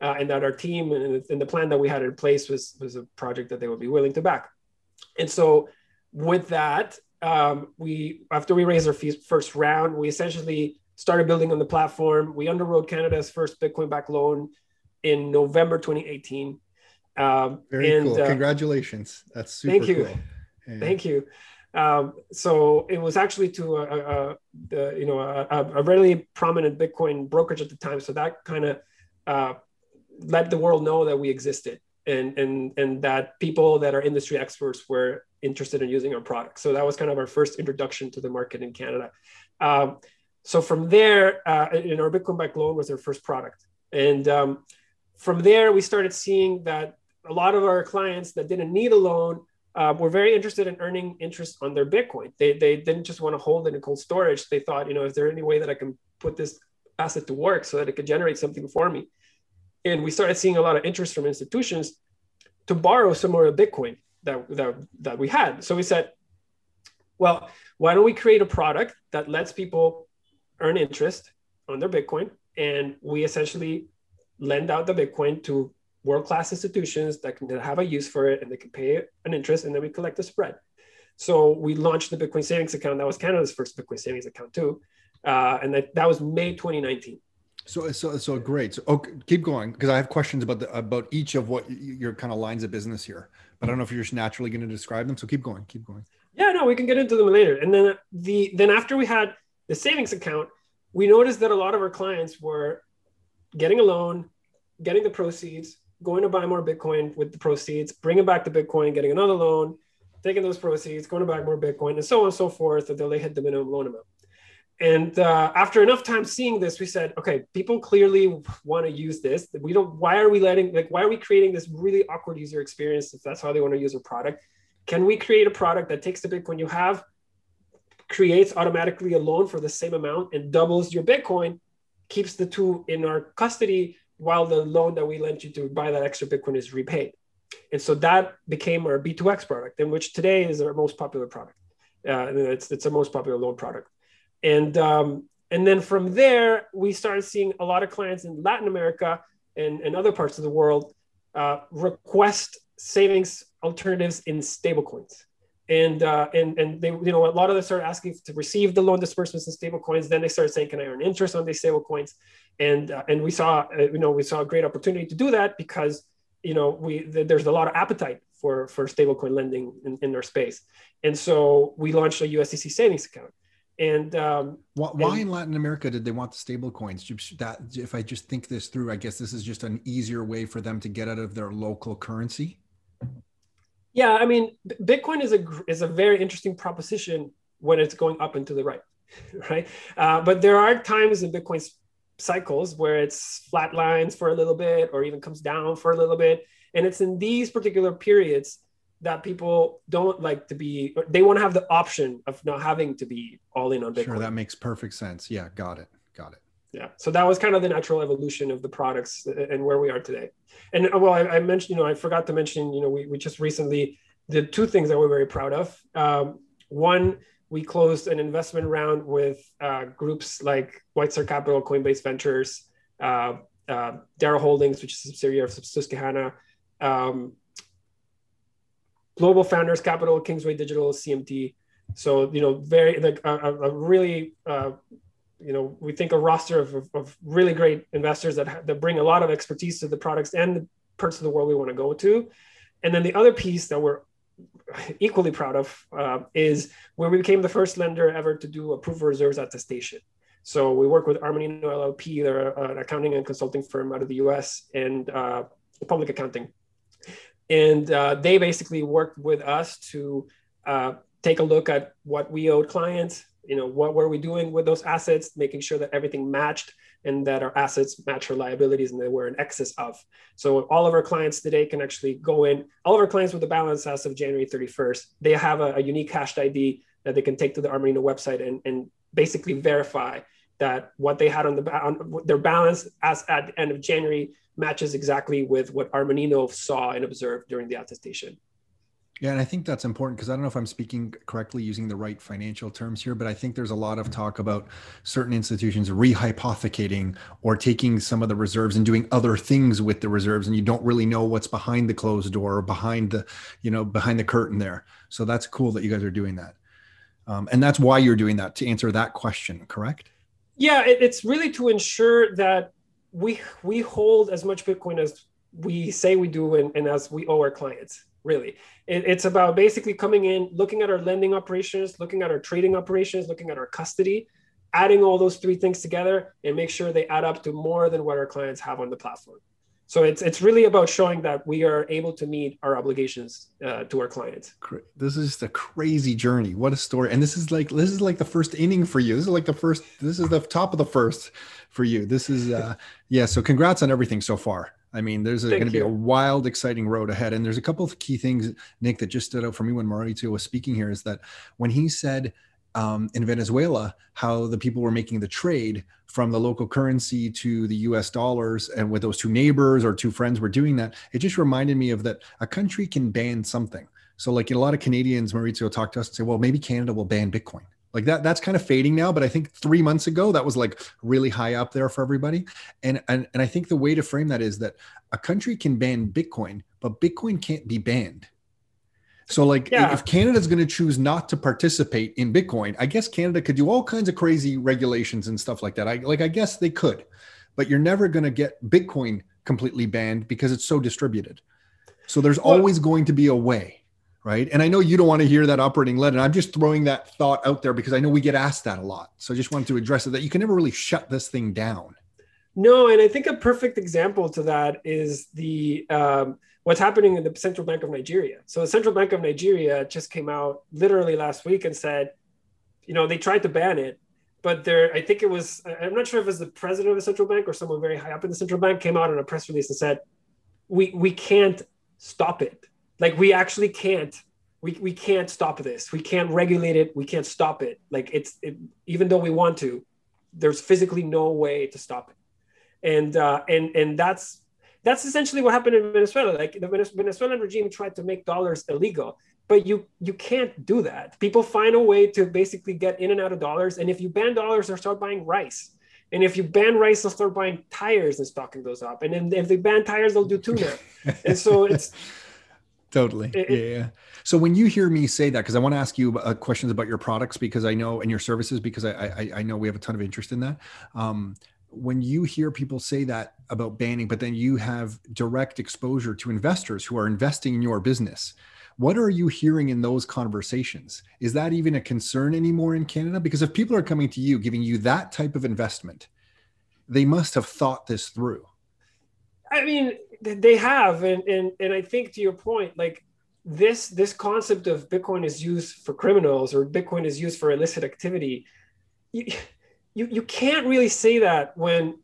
uh, and that our team and, and the plan that we had in place was was a project that they would be willing to back and so with that um, we after we raised our first round we essentially started building on the platform. We underwrote Canada's first Bitcoin backed loan in November 2018. Um, Very and, cool. Uh, Congratulations. That's super thank you. cool. Thank you. Um, so it was actually to a, a, a you know a, a, really prominent Bitcoin brokerage at the time. So that kind of uh, let the world know that we existed and and and that people that are industry experts were interested in using our product. So that was kind of our first introduction to the market in Canada. Um, so from there, uh, in our Bitcoin back loan was our first product. And um, from there, we started seeing that a lot of our clients that didn't need a loan uh, were very interested in earning interest on their Bitcoin. They, they didn't just want to hold it in cold storage. They thought, you know, is there any way that I can put this asset to work so that it could generate something for me? And we started seeing a lot of interest from institutions to borrow some more Bitcoin that, that, that we had. So we said, well, why don't we create a product that lets people earn interest on their Bitcoin, and we essentially lend out the Bitcoin to world-class institutions that can have a use for it, and they can pay an interest, and then we collect the spread. So we launched the Bitcoin savings account. That was Canada's first Bitcoin savings account too, uh, and that, that was May 2019. So so so great. So okay, keep going because I have questions about the about each of what your kind of lines of business here. But I don't know if you're just naturally going to describe them. So keep going. Keep going. Yeah, no, we can get into them later. And then the then after we had the savings account, we noticed that a lot of our clients were getting a loan, getting the proceeds, going to buy more Bitcoin with the proceeds, bringing back the Bitcoin, getting another loan, taking those proceeds, going to buy more Bitcoin, and so on and so forth until they hit the minimum loan amount. And uh, after enough time seeing this, we said, okay, people clearly want to use this. We don't. Why are we letting? Like, why are we creating this really awkward user experience if that's how they want to use our product? Can we create a product that takes the Bitcoin you have, creates automatically a loan for the same amount and doubles your Bitcoin, keeps the two in our custody while the loan that we lent you to buy that extra Bitcoin is repaid. And so that became our B2X product, in which today is our most popular product. Uh, it's it's the most popular loan product, and um, and then from there we started seeing a lot of clients in Latin America and, and other parts of the world uh, request savings alternatives in stablecoins. And, uh, and and they you know a lot of them started asking to receive the loan disbursements in stablecoins. Then they started saying, "Can I earn interest on these stablecoins?" And uh, and we saw uh, you know we saw a great opportunity to do that because you know we th- there's a lot of appetite for for stablecoin lending in, in our space. And so we launched a USDC savings account. And um, why, why and, in Latin America did they want the stable coins? That if I just think this through, I guess this is just an easier way for them to get out of their local currency. Yeah, I mean, Bitcoin is a is a very interesting proposition when it's going up and to the right, right? Uh, but there are times in Bitcoin's cycles where it's flat lines for a little bit or even comes down for a little bit, and it's in these particular periods that people don't like to be they want to have the option of not having to be all in on bitcoin. sure that makes perfect sense. Yeah got it got it yeah. So that was kind of the natural evolution of the products and where we are today. And uh, well i, I mentioned you know i forgot to mention you know we, we just recently did two things that we're very proud of. Um, one we closed an investment round with uh, groups like white star capital coinbase ventures uh, uh, Darrow Holdings, which is a subsidiary of Susquehanna, um, Global Founders Capital, Kingsway Digital, CMT. So you know, very like a, a really uh, you know we think a roster of, of, of really great investors that that bring a lot of expertise to the products and the parts of the world we want to go to. And then the other piece that we're equally proud of uh, is where we became the first lender ever to do a proof of reserves attestation. So we work with Armanino LLP, they're an accounting and consulting firm out of the U.S. and uh, public accounting and uh, they basically worked with us to uh, take a look at what we owed clients you know what were we doing with those assets making sure that everything matched and that our assets match our liabilities and they were in excess of so all of our clients today can actually go in all of our clients with a balance as of january 31st they have a, a unique hashed id that they can take to the armanino website and, and basically verify that what they had on the on their balance as at the end of january matches exactly with what Armanino saw and observed during the attestation. Yeah, and I think that's important because I don't know if I'm speaking correctly using the right financial terms here, but I think there's a lot of talk about certain institutions rehypothecating or taking some of the reserves and doing other things with the reserves, and you don't really know what's behind the closed door or behind the, you know, behind the curtain there. So that's cool that you guys are doing that, um, and that's why you're doing that to answer that question, correct? Yeah, it, it's really to ensure that we we hold as much Bitcoin as we say we do and, and as we owe our clients. Really, it, it's about basically coming in, looking at our lending operations, looking at our trading operations, looking at our custody, adding all those three things together, and make sure they add up to more than what our clients have on the platform. So it's it's really about showing that we are able to meet our obligations uh, to our clients. This is just a crazy journey. What a story! And this is like this is like the first inning for you. This is like the first. This is the top of the first for you. This is uh, yeah. So congrats on everything so far. I mean, there's going to be a wild, exciting road ahead. And there's a couple of key things, Nick, that just stood out for me when Mauricio was speaking here. Is that when he said um, in Venezuela how the people were making the trade from the local currency to the US dollars and with those two neighbors or two friends were doing that it just reminded me of that a country can ban something so like a lot of Canadians Mauricio talked to us and say well maybe Canada will ban Bitcoin like that that's kind of fading now but I think 3 months ago that was like really high up there for everybody and and and I think the way to frame that is that a country can ban Bitcoin but Bitcoin can't be banned so, like, yeah. if Canada's going to choose not to participate in Bitcoin, I guess Canada could do all kinds of crazy regulations and stuff like that. I like, I guess they could, but you're never going to get Bitcoin completely banned because it's so distributed. So there's well, always going to be a way, right? And I know you don't want to hear that operating lead, and I'm just throwing that thought out there because I know we get asked that a lot. So I just wanted to address it that you can never really shut this thing down. No, and I think a perfect example to that is the um, what's happening in the Central Bank of Nigeria. So the Central Bank of Nigeria just came out literally last week and said, you know, they tried to ban it, but there, I think it was, I'm not sure if it was the president of the central bank or someone very high up in the central bank came out in a press release and said, we we can't stop it. Like we actually can't. We, we can't stop this. We can't regulate it. We can't stop it. Like it's it, even though we want to, there's physically no way to stop it. And uh, and and that's that's essentially what happened in Venezuela. Like the Venezuelan regime tried to make dollars illegal, but you you can't do that. People find a way to basically get in and out of dollars, and if you ban dollars, they'll start buying rice. And if you ban rice, they'll start buying tires and stocking those up. And then if they ban tires, they'll do tuna. and so it's totally it, yeah, yeah, So when you hear me say that, because I want to ask you uh, questions about your products, because I know and your services, because I, I, I know we have a ton of interest in that. Um, when you hear people say that about banning, but then you have direct exposure to investors who are investing in your business, what are you hearing in those conversations? Is that even a concern anymore in Canada? Because if people are coming to you, giving you that type of investment, they must have thought this through. I mean, they have, and and and I think to your point, like this this concept of Bitcoin is used for criminals or Bitcoin is used for illicit activity. You, you you can't really say that when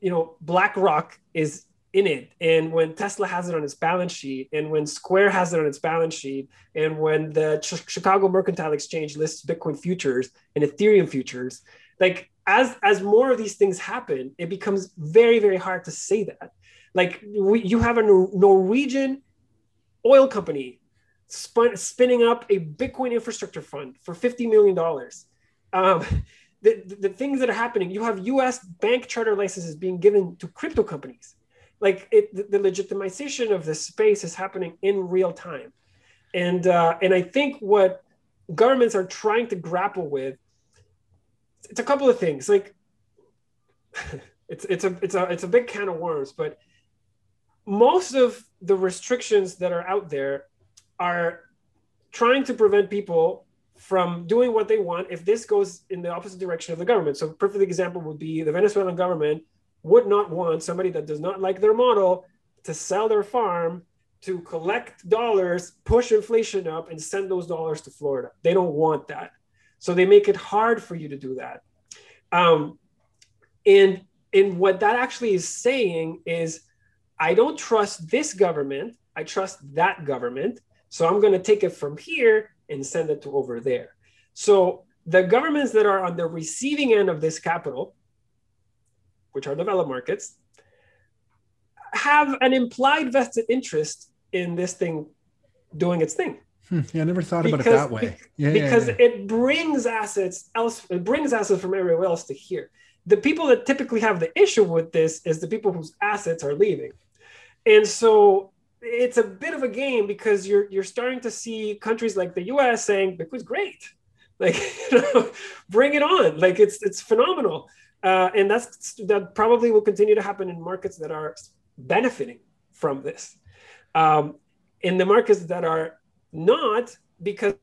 you know BlackRock is in it and when Tesla has it on its balance sheet and when Square has it on its balance sheet and when the Ch- Chicago Mercantile Exchange lists Bitcoin futures and Ethereum futures like as as more of these things happen it becomes very very hard to say that like we, you have a Norwegian oil company spun, spinning up a Bitcoin infrastructure fund for 50 million dollars. Um, the, the, the things that are happening you have US bank charter licenses being given to crypto companies. Like it, the, the legitimization of the space is happening in real time. And uh, and i think what governments are trying to grapple with it's a couple of things. Like it's it's a it's a it's a big can of worms but most of the restrictions that are out there are trying to prevent people from doing what they want if this goes in the opposite direction of the government so perfect example would be the venezuelan government would not want somebody that does not like their model to sell their farm to collect dollars, push inflation up, and send those dollars to Florida. They don't want that. So they make it hard for you to do that. Um, and, and what that actually is saying is, I don't trust this government. I trust that government. So I'm going to take it from here and send it to over there. So the governments that are on the receiving end of this capital, which are developed markets, have an implied vested interest in this thing doing its thing. Hmm. Yeah, I never thought because, about it that way. Yeah, because yeah, yeah. it brings assets else, it brings assets from everywhere else to here. The people that typically have the issue with this is the people whose assets are leaving, and so it's a bit of a game because you're you're starting to see countries like the U.S. saying Bitcoin's great, like you know, bring it on, like it's it's phenomenal. Uh, and that's that probably will continue to happen in markets that are benefiting from this. Um, in the markets that are not, because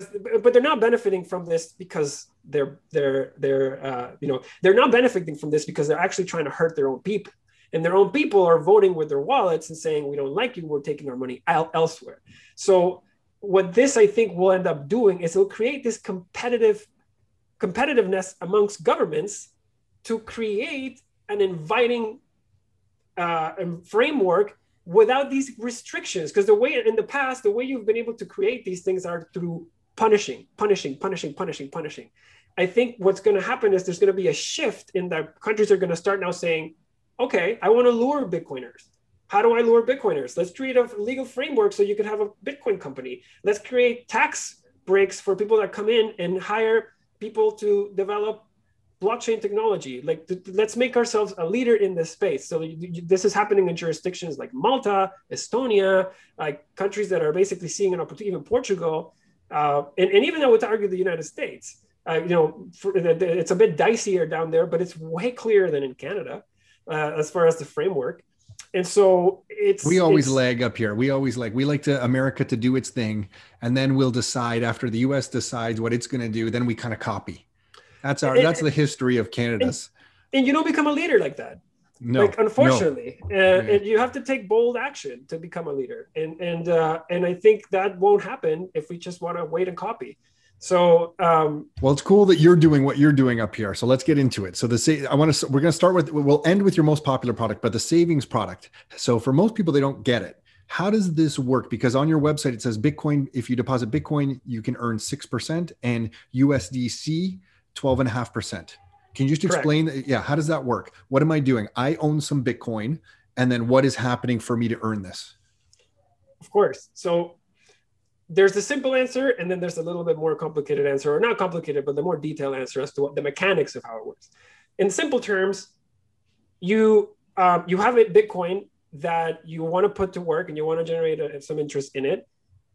but they're not benefiting from this because they're they're they're uh, you know they're not benefiting from this because they're actually trying to hurt their own people, and their own people are voting with their wallets and saying we don't like you, we're taking our money elsewhere. So what this I think will end up doing is it'll create this competitive competitiveness amongst governments to create an inviting uh, framework without these restrictions. Because the way in the past, the way you've been able to create these things are through punishing, punishing, punishing, punishing, punishing. I think what's going to happen is there's going to be a shift in that countries are going to start now saying, okay, I want to lure Bitcoiners. How do I lure Bitcoiners? Let's create a legal framework so you can have a Bitcoin company. Let's create tax breaks for people that come in and hire people to develop blockchain technology like th- let's make ourselves a leader in this space so this is happening in jurisdictions like malta estonia like countries that are basically seeing an opportunity even portugal uh, and, and, even i would argue the united states uh, you know for, it's a bit dicier down there but it's way clearer than in canada uh, as far as the framework and so it's we always it's, lag up here we always like we like to america to do its thing and then we'll decide after the us decides what it's going to do then we kind of copy that's our. that's the history of Canada's. And, and, you don't become a leader like that. No, like unfortunately, no. Uh, yeah. and you have to take bold action to become a leader. And and uh, and I think that won't happen if we just want to wait and copy. So, um, well, it's cool that you're doing what you're doing up here. So let's get into it. So the sa- I want to we're going to start with we'll end with your most popular product, but the savings product. So for most people, they don't get it. How does this work? Because on your website it says Bitcoin. If you deposit Bitcoin, you can earn six percent, and USDC 12.5%. Can you just explain? Correct. Yeah. How does that work? What am I doing? I own some Bitcoin. And then what is happening for me to earn this? Of course. So there's the simple answer, and then there's a little bit more complicated answer, or not complicated, but the more detailed answer as to what the mechanics of how it works. In simple terms, you um, you have a Bitcoin that you want to put to work and you want to generate a, some interest in it.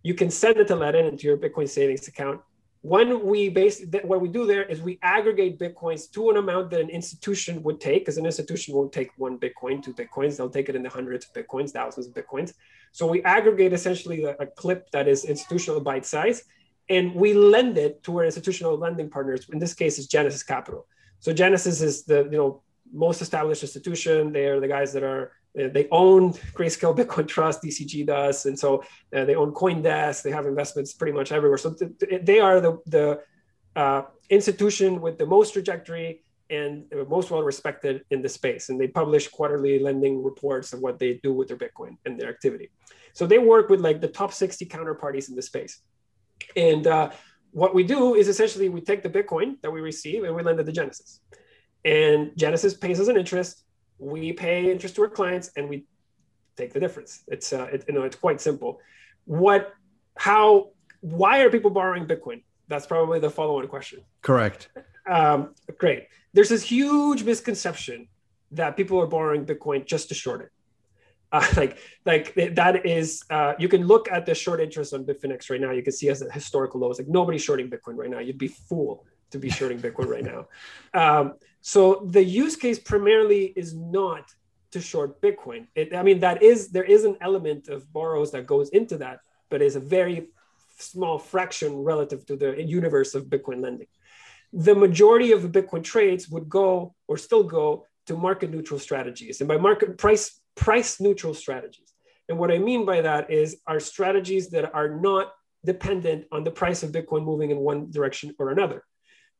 You can send it to Ledn into your Bitcoin savings account. When we base what we do there is we aggregate Bitcoins to an amount that an institution would take, because an institution won't take one Bitcoin, two Bitcoins, they'll take it in the hundreds of Bitcoins, thousands of Bitcoins. So we aggregate essentially a, a clip that is institutional bite size, and we lend it to our institutional lending partners. In this case, is Genesis Capital. So Genesis is the you know most established institution. They are the guys that are they own Grayscale Bitcoin Trust, DCG does, and so uh, they own CoinDesk. They have investments pretty much everywhere. So th- th- they are the the uh, institution with the most trajectory and most well respected in the space. And they publish quarterly lending reports of what they do with their Bitcoin and their activity. So they work with like the top 60 counterparties in the space. And uh, what we do is essentially we take the Bitcoin that we receive and we lend it to Genesis. And Genesis pays us an interest. We pay interest to our clients and we take the difference. It's uh, it, you know it's quite simple. What, how, why are people borrowing Bitcoin? That's probably the follow-on question. Correct. Um, great. There's this huge misconception that people are borrowing Bitcoin just to short it. Uh, like like that is uh, you can look at the short interest on Bitfinex right now. You can see as a historical lows. Like nobody's shorting Bitcoin right now. You'd be fool to be shorting Bitcoin right now. Um, so the use case primarily is not to short Bitcoin. It, I mean that is there is an element of borrows that goes into that, but it's a very small fraction relative to the universe of Bitcoin lending. The majority of the Bitcoin trades would go or still go to market neutral strategies, and by market price price neutral strategies. And what I mean by that is our strategies that are not dependent on the price of Bitcoin moving in one direction or another.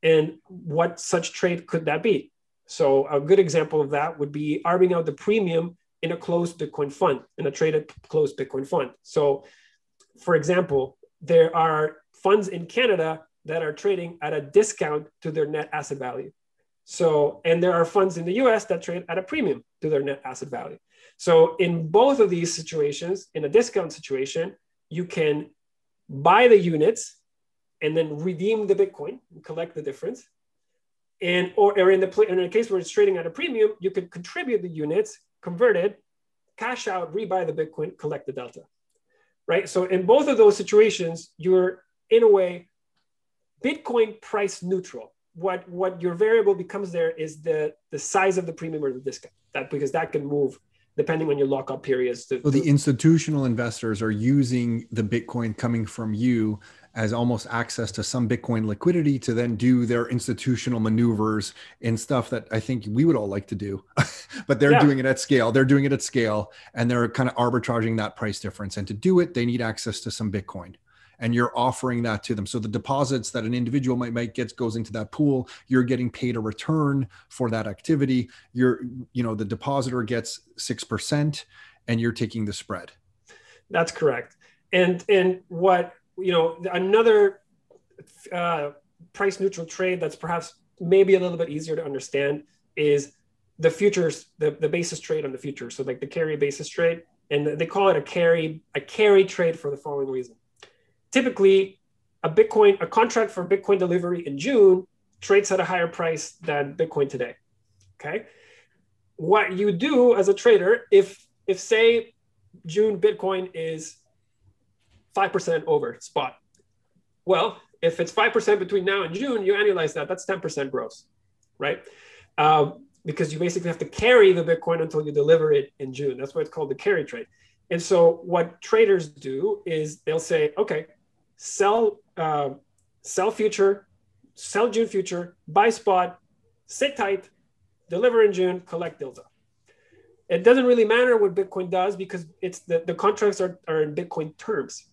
And what such trade could that be? So a good example of that would be arbing out the premium in a closed Bitcoin fund, in a traded closed Bitcoin fund. So for example, there are funds in Canada that are trading at a discount to their net asset value. So, and there are funds in the US that trade at a premium to their net asset value. So in both of these situations, in a discount situation, you can buy the units and then redeem the Bitcoin and collect the difference. And or, or in the in a case where it's trading at a premium, you could contribute the units, convert it, cash out, rebuy the Bitcoin, collect the delta. Right. So in both of those situations, you're in a way Bitcoin price neutral. What what your variable becomes there is the the size of the premium or the discount. That because that can move depending on your lockup periods. To, so the institutional investors are using the Bitcoin coming from you as almost access to some Bitcoin liquidity to then do their institutional maneuvers and stuff that I think we would all like to do. but they're yeah. doing it at scale. They're doing it at scale and they're kind of arbitraging that price difference. And to do it, they need access to some Bitcoin and you're offering that to them. So the deposits that an individual might make gets goes into that pool. You're getting paid a return for that activity. You're, you know, the depositor gets six percent, and you're taking the spread. That's correct. And and what you know, another uh, price neutral trade that's perhaps maybe a little bit easier to understand is the futures, the, the basis trade on the futures. So like the carry basis trade, and they call it a carry a carry trade for the following reason typically a Bitcoin, a contract for Bitcoin delivery in June trades at a higher price than Bitcoin today. Okay. What you do as a trader, if if say June Bitcoin is 5% over spot, well, if it's 5% between now and June, you annualize that, that's 10% gross, right? Um, because you basically have to carry the Bitcoin until you deliver it in June. That's why it's called the carry trade. And so what traders do is they'll say, okay, sell uh, sell future, sell June future, buy spot, sit tight, deliver in June, collect delta. It doesn't really matter what Bitcoin does because it's the, the contracts are, are in Bitcoin terms.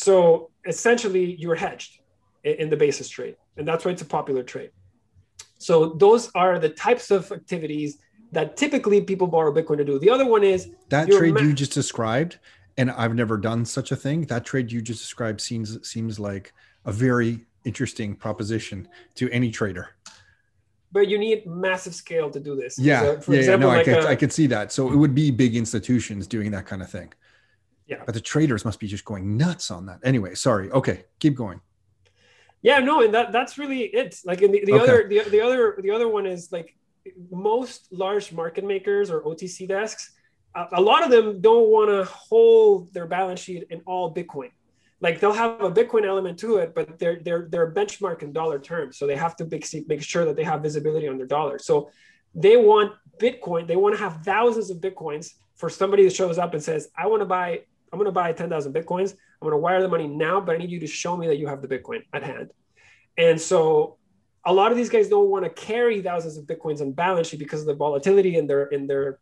So essentially you're hedged in, the basis trade. And that's why it's a popular trade. So those are the types of activities that typically people borrow Bitcoin to do. The other one is that trade ma- you just described and I've never done such a thing. That trade you just described seems seems like a very interesting proposition to any trader. But you need massive scale to do this. Yeah, so for yeah, example, yeah, no, like I could a, I could see that. So it would be big institutions doing that kind of thing. Yeah. But the traders must be just going nuts on that. Anyway, sorry. Okay, keep going. Yeah, no, and that that's really it. Like in the, the Okay. other the, the other the other one is like most large market makers or OTC desks, a, a lot of them don't want to hold their balance sheet in all Bitcoin. Like they'll have a Bitcoin element to it, but they're they're they're benchmark in dollar terms, so they have to make, make sure that they have visibility on their dollars. So they want Bitcoin. They want to have thousands of Bitcoins for somebody that shows up and says, "I want to buy. I'm going to buy 10,000 Bitcoins. I'm going to wire the money now, but I need you to show me that you have the Bitcoin at hand." And so a lot of these guys don't want to carry thousands of bitcoins on balance sheet because of the volatility in their in their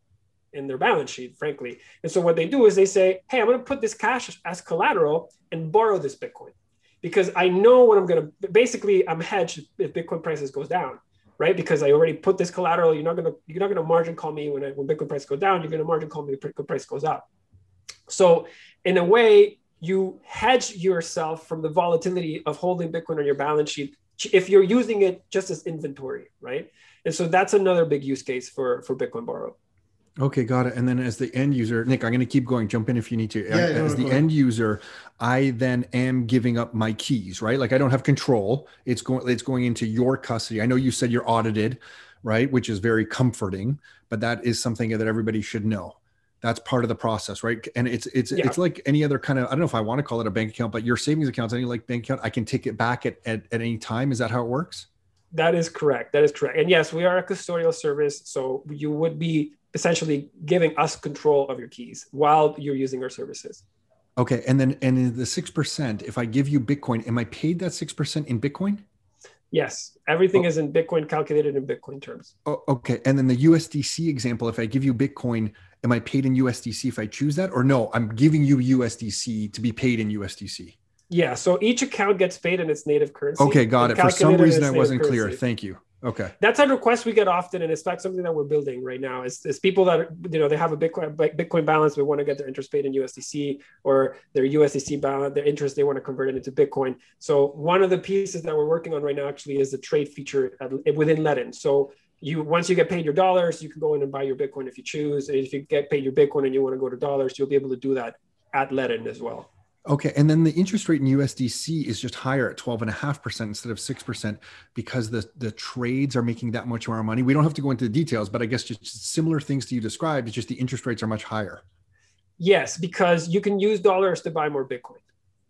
in their balance sheet, frankly. And so what they do is they say, "Hey, I'm going to put this cash as collateral and borrow this Bitcoin because I know what I'm going to. Basically, I'm hedged if Bitcoin prices goes down, right? Because I already put this collateral. You're not going to you're not to margin call me when I, when Bitcoin price go down. You're going to margin call me when Bitcoin price goes up. So in a way, you hedge yourself from the volatility of holding Bitcoin on your balance sheet if you're using it just as inventory, right? And so that's another big use case for for Bitcoin Borrow. Okay, got it. And then as the end user, Nick, I'm going to keep going. Jump in if you need to. Yeah, as no, the end user, I then am giving up my keys, right? Like I don't have control. It's going it's going into your custody. I know you said you're audited, right? Which is very comforting, but that is something that everybody should know. That's part of the process, right? And it's it's Yeah. it's like any other kind of I don't know if I want to call it a bank account, but your savings accounts, any like bank account, I can take it back at, at, at any time. Is that how it works? That is correct. That is correct. And yes, we are a custodial service, so you would be essentially giving us control of your keys while you're using our services. Okay, and then and in the six percent, if I give you Bitcoin, am I paid that six percent in Bitcoin? Yes, everything Oh. is in Bitcoin calculated in Bitcoin terms. Oh, okay. And then the USDC example, if I give you Bitcoin, am I paid in USDC if I choose that? Or no, I'm giving you USDC to be paid in USDC. Yeah, so each account gets paid in its native currency. Okay, got it. For some reason, I wasn't clear. Thank you. Okay. that's a request we get often and it's not something that we're building right now it's people that you know they have a bitcoin bitcoin balance they want to get their interest paid in usdc or their usdc balance their interest they want to convert it into bitcoin so one of the pieces that we're working on right now actually is the trade feature at, within ledn so you once you get paid your dollars you can go in and buy your bitcoin if you choose and if you get paid your bitcoin and you want to go to dollars you'll be able to do that at ledn as well Okay. And then the interest rate in USDC is just higher at 12.5% instead of 6% because the, the trades are making that much more money. We don't have to go into the details, but I guess just similar things to you described. It's just the interest rates are much higher. Yes, because you can use dollars to buy more Bitcoin.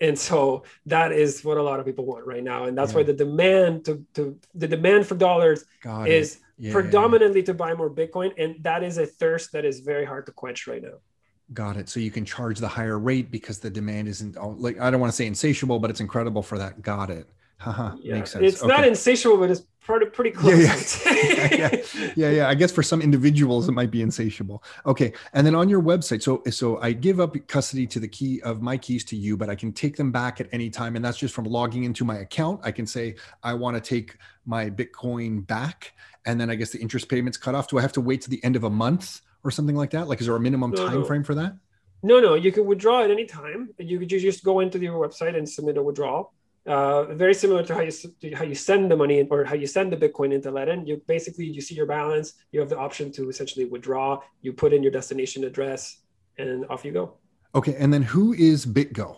And so that is what a lot of people want right now. And that's Yeah. why the demand to, to the demand for dollars Got it. Yeah. predominantly to buy more Bitcoin. And that is a thirst that is very hard to quench right now. Got it. So you can charge the higher rate because the demand isn't like I don't want to say insatiable, but it's incredible for that. Got it. Haha. Yeah. Makes sense. It's not insatiable, but it's pretty, pretty close. Yeah, I would yeah, yeah, yeah. I guess for some individuals it might be insatiable. Okay, and then on your website, so so I give up custody to the key of my keys to you, but I can take them back at any time, and that's just from logging into my account. I can say I want to take my Bitcoin back, and then I guess the interest payments cut off. Do I have to wait to the end of a month or something like that? Like, is there a minimum No, time no. frame for that? No, no, you can withdraw at any time. You could just go into your website and submit a withdrawal. Uh, very similar to how you to how you send the money or how you send the Bitcoin into Ledn. You basically you see your balance. You have the option to essentially withdraw. You put in your destination address, and off you go. Okay, and then who is BitGo?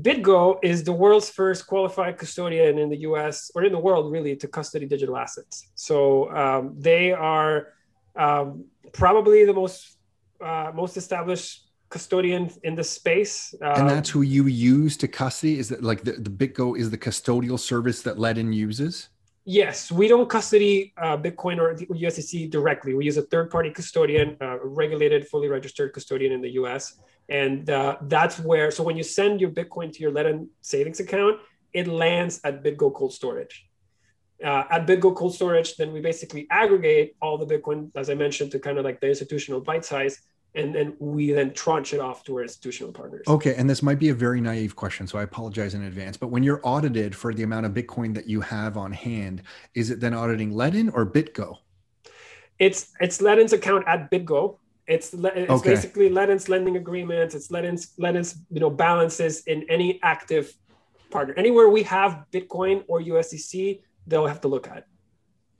BitGo is the world's first qualified custodian in the US or in the world, really, to custody digital assets. So um, they are um, probably the most uh, most established custodian in the space. And Um, that's who you use to custody. Is that like the, the BitGo is the custodial service that Ledn uses? Yes, we don't custody uh, Bitcoin or the USDC directly. We use a third-party custodian, uh, regulated, fully registered custodian in the US, and uh, that's where. So when you send your Bitcoin to your Ledn savings account, it lands at BitGo Cold Storage. Uh, at BitGo Cold Storage, then we basically aggregate all the Bitcoin, as I mentioned, to kind of like the institutional bite size, and then we then tranche it off to our institutional partners. Okay, and this might be a very naive question, so I apologize in advance. But when you're audited for the amount of Bitcoin that you have on hand, is it then auditing Ledn or BitGo? it's it's Ledn's account at BitGo. It's it's Okay. basically Ledn's lending agreements. It's Ledn's Ledn's you know balances in any active partner. Anywhere we have Bitcoin or USDC, they'll have to look at.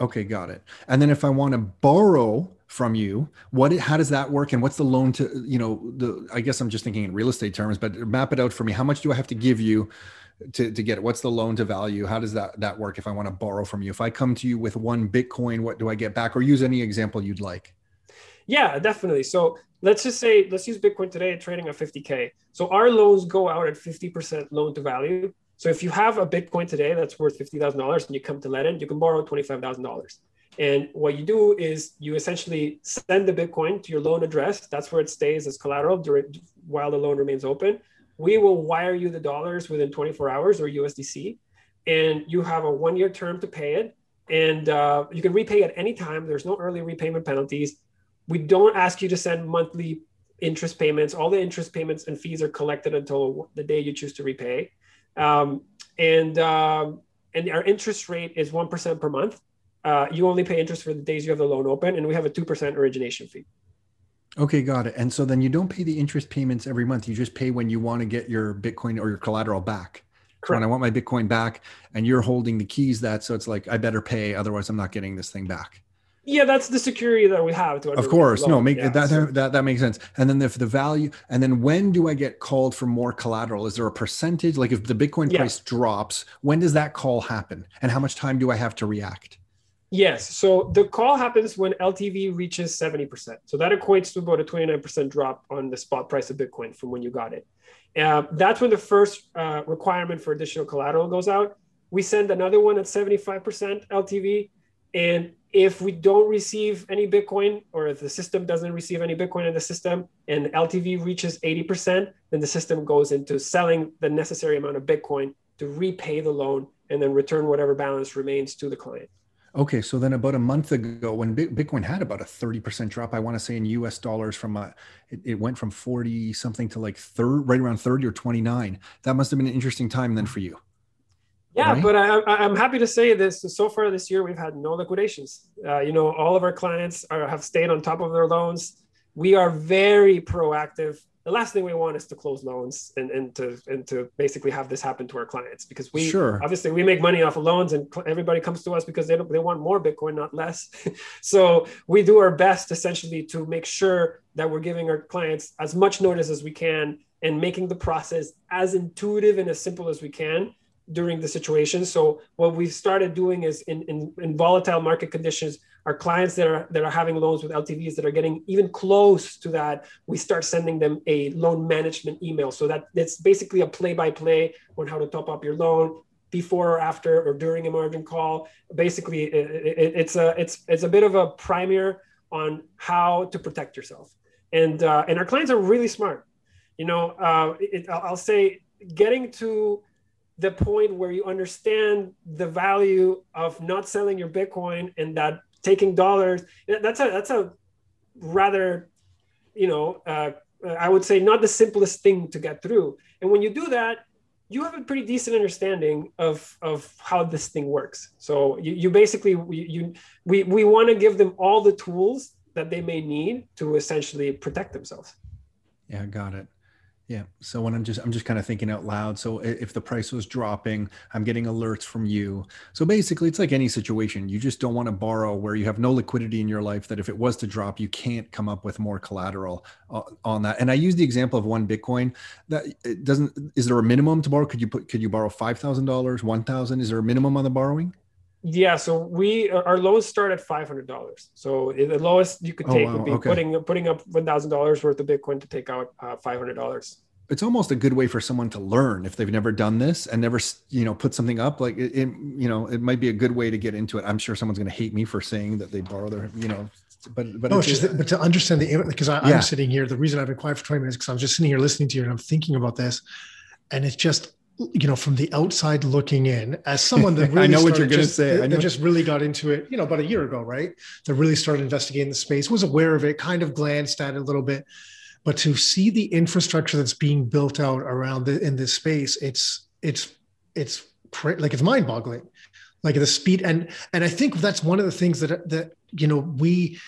Okay, got it. And then if I want to borrow from you. What how does that work and what's the loan to you know the I guess I'm just thinking in real estate terms, but map it out for me. How much do I have to give you to, to get it? What's the loan to value? How does that that work if I want to borrow from you? If I come to you with one Bitcoin, what do I get back? Or use any example you'd like. Yeah, definitely. So let's just say let's use Bitcoin today trading at 50k. So our loans go out at 50% loan to value. So if you have a Bitcoin today that's worth $50,000 and you come to Ledn, you can borrow $25,000. And what you do is you essentially send the Bitcoin to your loan address. That's where it stays as collateral during while the loan remains open. We will wire you the dollars within 24 hours or USDC, and you have a one-year term to pay it. And uh, you can repay at any time. There's no early repayment penalties. We don't ask you to send monthly interest payments. All the interest payments and fees are collected until the day you choose to repay. Um, and um, and our interest rate is one percent per month. Uh, you only pay interest for the days you have the loan open, and we have a two percent origination fee. Okay, got it. And so then you don't pay the interest payments every month. You just pay when you want to get your Bitcoin or your collateral back. Correct. When I want my Bitcoin back, and you're holding the keys, that so it's like I better pay, otherwise I'm not getting this thing back. Yeah, that's the security that we have. To of course, no, make yeah, that, so. that that makes sense. And then if the value, and then when do I get called for more collateral? Is there a percentage? Like if the Bitcoin yeah. price drops, when does that call happen? And how much time do I have to react? Yes. So the call happens when LTV reaches 70%. So that equates to about a 29% drop on the spot price of Bitcoin from when you got it. Uh, that's when the first uh, requirement for additional collateral goes out. We send another one at 75% LTV. And if we don't receive any Bitcoin, or if the system doesn't receive any Bitcoin in the system and LTV reaches 80%, then the system goes into selling the necessary amount of Bitcoin to repay the loan and then return whatever balance remains to the client. Okay, so then about a month ago, when Bitcoin had about a thirty percent drop, I want to say in U.S. dollars, from a, it, it, went from forty something to like third, right around thirty or twenty nine. That must have been an interesting time then for you. Yeah, right? but I, am happy to say this. So far this year, we've had no liquidations. Uh, you know, all of our clients are, have stayed on top of their loans. We are very proactive the last thing we want is to close loans and, and to and to basically have this happen to our clients because we sure. obviously we make money off of loans and everybody comes to us because they don't, they want more bitcoin not less so we do our best essentially to make sure that we're giving our clients as much notice as we can and making the process as intuitive and as simple as we can during the situation so what we've started doing is in, in, in volatile market conditions our clients that are that are having loans with LTVs that are getting even close to that, we start sending them a loan management email. So that it's basically a play-by-play on how to top up your loan before or after or during a margin call. Basically, it, it, it's a it's it's a bit of a primer on how to protect yourself. And uh, and our clients are really smart. You know, uh, it, I'll say getting to the point where you understand the value of not selling your Bitcoin and that taking dollars. That's a that's a rather, you know, uh, I would say not the simplest thing to get through. And when you do that, you have a pretty decent understanding of of how this thing works. So you, you basically you, we we want to give them all the tools that they may need to essentially protect themselves. Yeah, got it. Yeah. So when I'm just I'm just kind of thinking out loud. So if the price was dropping, I'm getting alerts from you. So basically, it's like any situation. You just don't want to borrow where you have no liquidity in your life. That if it was to drop, you can't come up with more collateral uh, on that. And I use the example of one Bitcoin. That it doesn't. Is there a minimum to borrow? Could you put? Could you borrow five thousand dollars, one thousand? Is there a minimum on the borrowing? Yeah, so we our lowest start at five hundred dollars. So the lowest you could oh, take oh, wow. would be okay. putting putting up one thousand dollars worth of Bitcoin to take out uh, five hundred dollars. It's almost a good way for someone to learn if they've never done this and never you know put something up. Like it, it you know, it might be a good way to get into it. I'm sure someone's going to hate me for saying that they borrow their you know but but no, it's, it's just but to understand the because I, am sitting here. The reason I've been quiet for 20 minutes because I'm just sitting here listening to you and I'm thinking about this, and it's just you know, from the outside looking in, as someone that really I know what you're going to say, I know. just really got into it, you know, about a year ago, right? That really started investigating the space, was aware of it, kind of glanced at it a little bit, but to see the infrastructure that's being built out around the, in this space, it's it's it's like it's mind boggling, like the speed and and I think that's one of the things that that you know we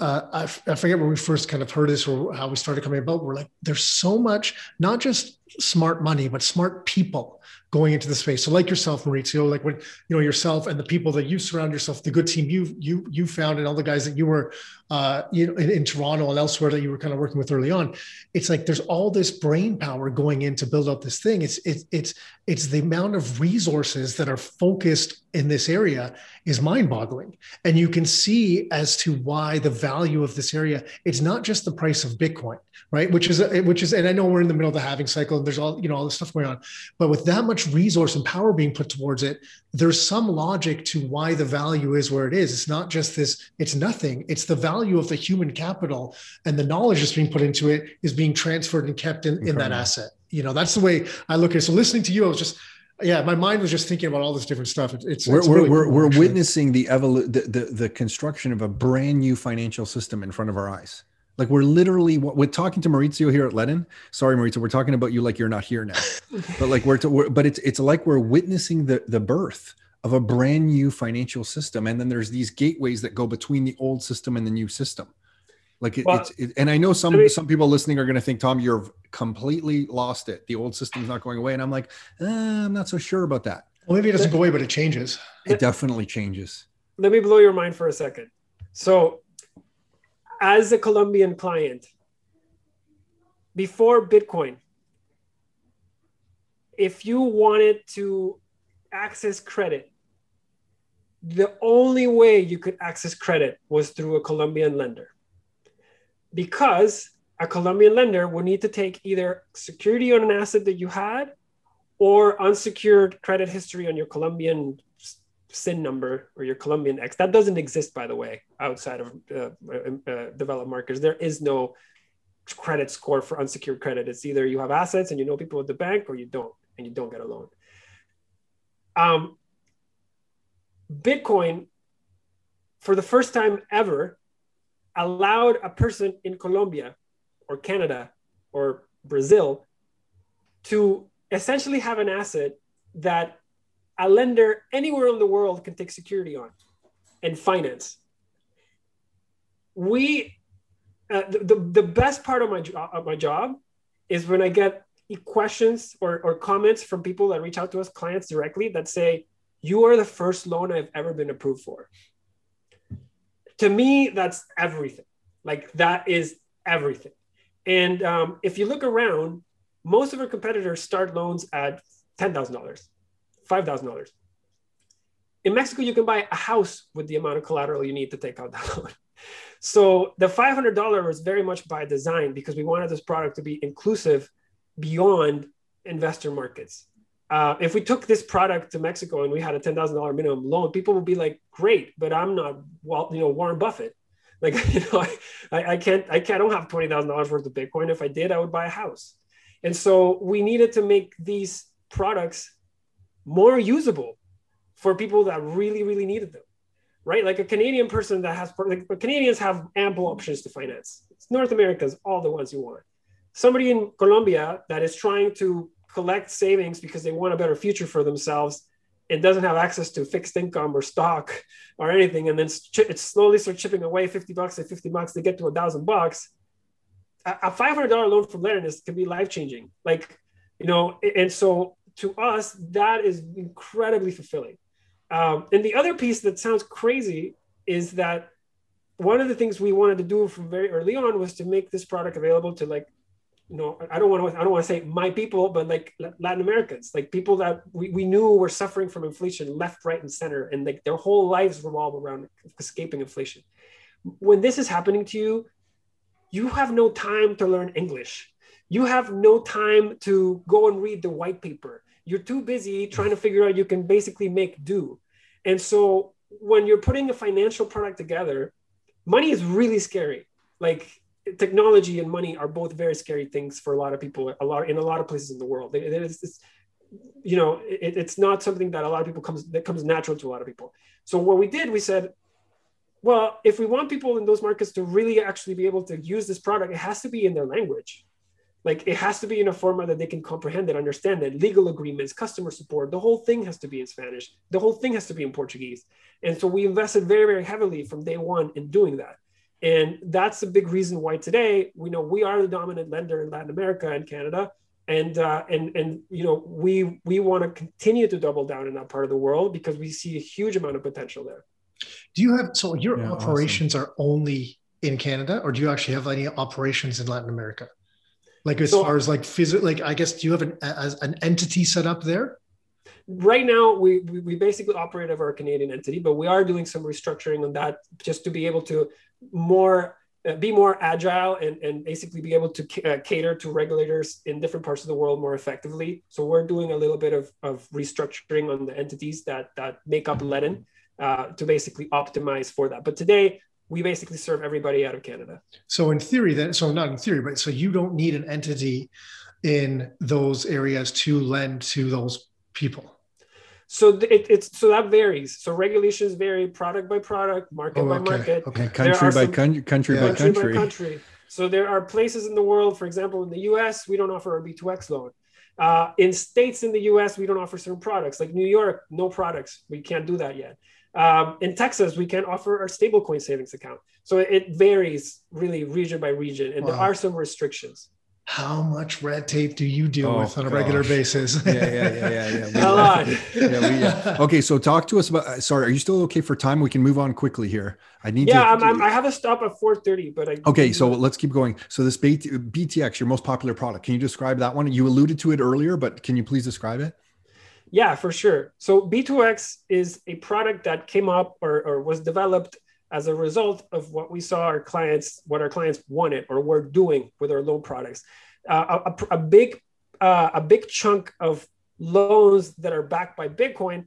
uh, I, I, forget when we first kind of heard this or how we started coming about. We're like, there's so much, not just smart money, but smart people going into the space. So, like yourself, Mauricio, like when you know yourself and the people that you surround yourself, the good team you you you found, and all the guys that you were uh, you know, in, in, Toronto and elsewhere that you were kind of working with early on, it's like there's all this brain power going in to build up this thing. It's it's it's it's the amount of resources that are focused in this area is mind-boggling, and you can see as to why the value of this area. It's not just the price of Bitcoin, right? Which is which is, and I know we're in the middle of the halving cycle, and there's all you know all this stuff going on, but with that much resource and power being put towards it, there's some logic to why the value is where it is. It's not just this. It's nothing. It's the value value of the human capital and the knowledge that's being put into it is being transferred and kept in, in that mm-hmm. asset. You know, that's the way I look at it. So listening to you, I was just, yeah, my mind was just thinking about all this different stuff. it's we're it's we're, really we're, cool, we're witnessing the, evolu- the, the the construction of a brand new financial system in front of our eyes. Like we're literally we're talking to Mauricio here at Ledn. Sorry, Mauricio, we're talking about you like you're not here now. but like we're, to, we're but it's it's like we're witnessing the the birth of a brand new financial system and then there's these gateways that go between the old system and the new system. Like it, well, it's it, and i know some I mean, some people listening are going to think tom you've completely lost it. The old system's not going away. And i'm like eh, i'm not so sure about that. Well maybe it doesn't go away but it changes. It definitely changes. Let me blow your mind for a second. So as a colombian client before bitcoin if you wanted to access credit the only way you could access credit was through a Colombian lender. Because a Colombian lender would need to take either security on an asset that you had or unsecured credit history on your Colombian SIN number or your Colombian X. That doesn't exist, by the way, outside of uh, uh, developed markets. There is no credit score for unsecured credit. It's either you have assets and you know people at the bank or you don't, and you don't get a loan. Um, Bitcoin, for the first time ever, allowed a person in Colombia or Canada or Brazil to essentially have an asset that a lender anywhere in the world can take security on and finance. We, uh, the, the, the, best part of my, jo- of my job is when I get questions or, or comments from people that reach out to us, clients directly, that say, you are the first loan I've ever been approved for. To me, that's everything. Like that is everything. And um, if you look around, most of our competitors start loans at $10,000, $5,000. In Mexico, you can buy a house with the amount of collateral you need to take out that loan. So the $500 was very much by design because we wanted this product to be inclusive beyond investor markets uh, if we took this product to Mexico and we had a ten thousand dollar minimum loan, people would be like, "Great," but I'm not, well, you know, Warren Buffett. Like, you know, I, I can't, I can't, I don't have twenty thousand dollars worth of Bitcoin. If I did, I would buy a house. And so we needed to make these products more usable for people that really, really needed them, right? Like a Canadian person that has, like Canadians have ample options to finance. It's North America's all the ones you want. Somebody in Colombia that is trying to collect savings because they want a better future for themselves and doesn't have access to fixed income or stock or anything. And then it slowly starts chipping away 50 bucks at 50 bucks to get to a thousand bucks. A $500 loan from Ledn is can be life changing like you know and so to us that is incredibly fulfilling. Um, and the other piece that sounds crazy is that one of the things we wanted to do from very early on was to make this product available to like you know, I don't want to, I don't want to say my people, but like Latin Americans, like people that we, we knew were suffering from inflation left, right, and center, and like their whole lives revolve around escaping inflation. When this is happening to you, you have no time to learn English. You have no time to go and read the white paper. You're too busy trying to figure out you can basically make do. And so when you're putting a financial product together, money is really scary. Like technology and money are both very scary things for a lot of people a lot in a lot of places in the world. It, it is you know it, it's not something that a lot of people comes that comes natural to a lot of people. So what we did we said well if we want people in those markets to really actually be able to use this product it has to be in their language. Like it has to be in a format that they can comprehend and understand it legal agreements customer support the whole thing has to be in spanish. The whole thing has to be in portuguese. And so we invested very very heavily from day one in doing that and that's a big reason why today we know we are the dominant lender in Latin America and Canada. And uh, and and you know we we want to continue to double down in that part of the world because we see a huge amount of potential there. Do you have so your yeah, operations awesome. are only in Canada, or do you actually have any operations in Latin America? Like as So- far as like physical, like I guess do you have an as an entity set up there? right now we, we we basically operate over a canadian entity but we are doing some restructuring on that just to be able to more uh, be more agile and, and basically be able to ca- uh, cater to regulators in different parts of the world more effectively. So we're doing a little bit of, of restructuring on the entities that that make up Ledn uh, to basically optimize for that. But today we basically serve everybody out of canada. So in theory, then, so not in theory, but so you don't need an entity in those areas to lend to those people. So it, it's so that varies so regulations vary product by product market Oh, by okay. market Okay. Country by some- country, country Yeah. by country country. by country. So there are places in the world, for example, in the US, we don't offer a B2X loan. Uh, in states in the US, we don't offer certain products. Like New York, no products. We can't do that yet. Um, in Texas, we can offer our stablecoin savings account. So it varies really region by region, and there are some restrictions. How much red tape do you deal Oh, with on a regular basis? Yeah, yeah, yeah, yeah, yeah. We- A lot. yeah, we, yeah. Okay, so talk to us about. uh, Sorry, are you still okay for time? We can move on quickly here. I need Yeah, to. I'm, I'm, I have a stop at 4:30, but I Okay, so let's keep going. So this BT B2X, your most popular product, can you describe that one? You alluded to it earlier, but can you please describe it? Yeah, for sure. So B2X is a product that came up or, or was developed as a result of what we saw our clients, what our clients wanted or were doing with our loan products. Uh, a, a- big, uh, a big chunk of loans that are backed by Bitcoin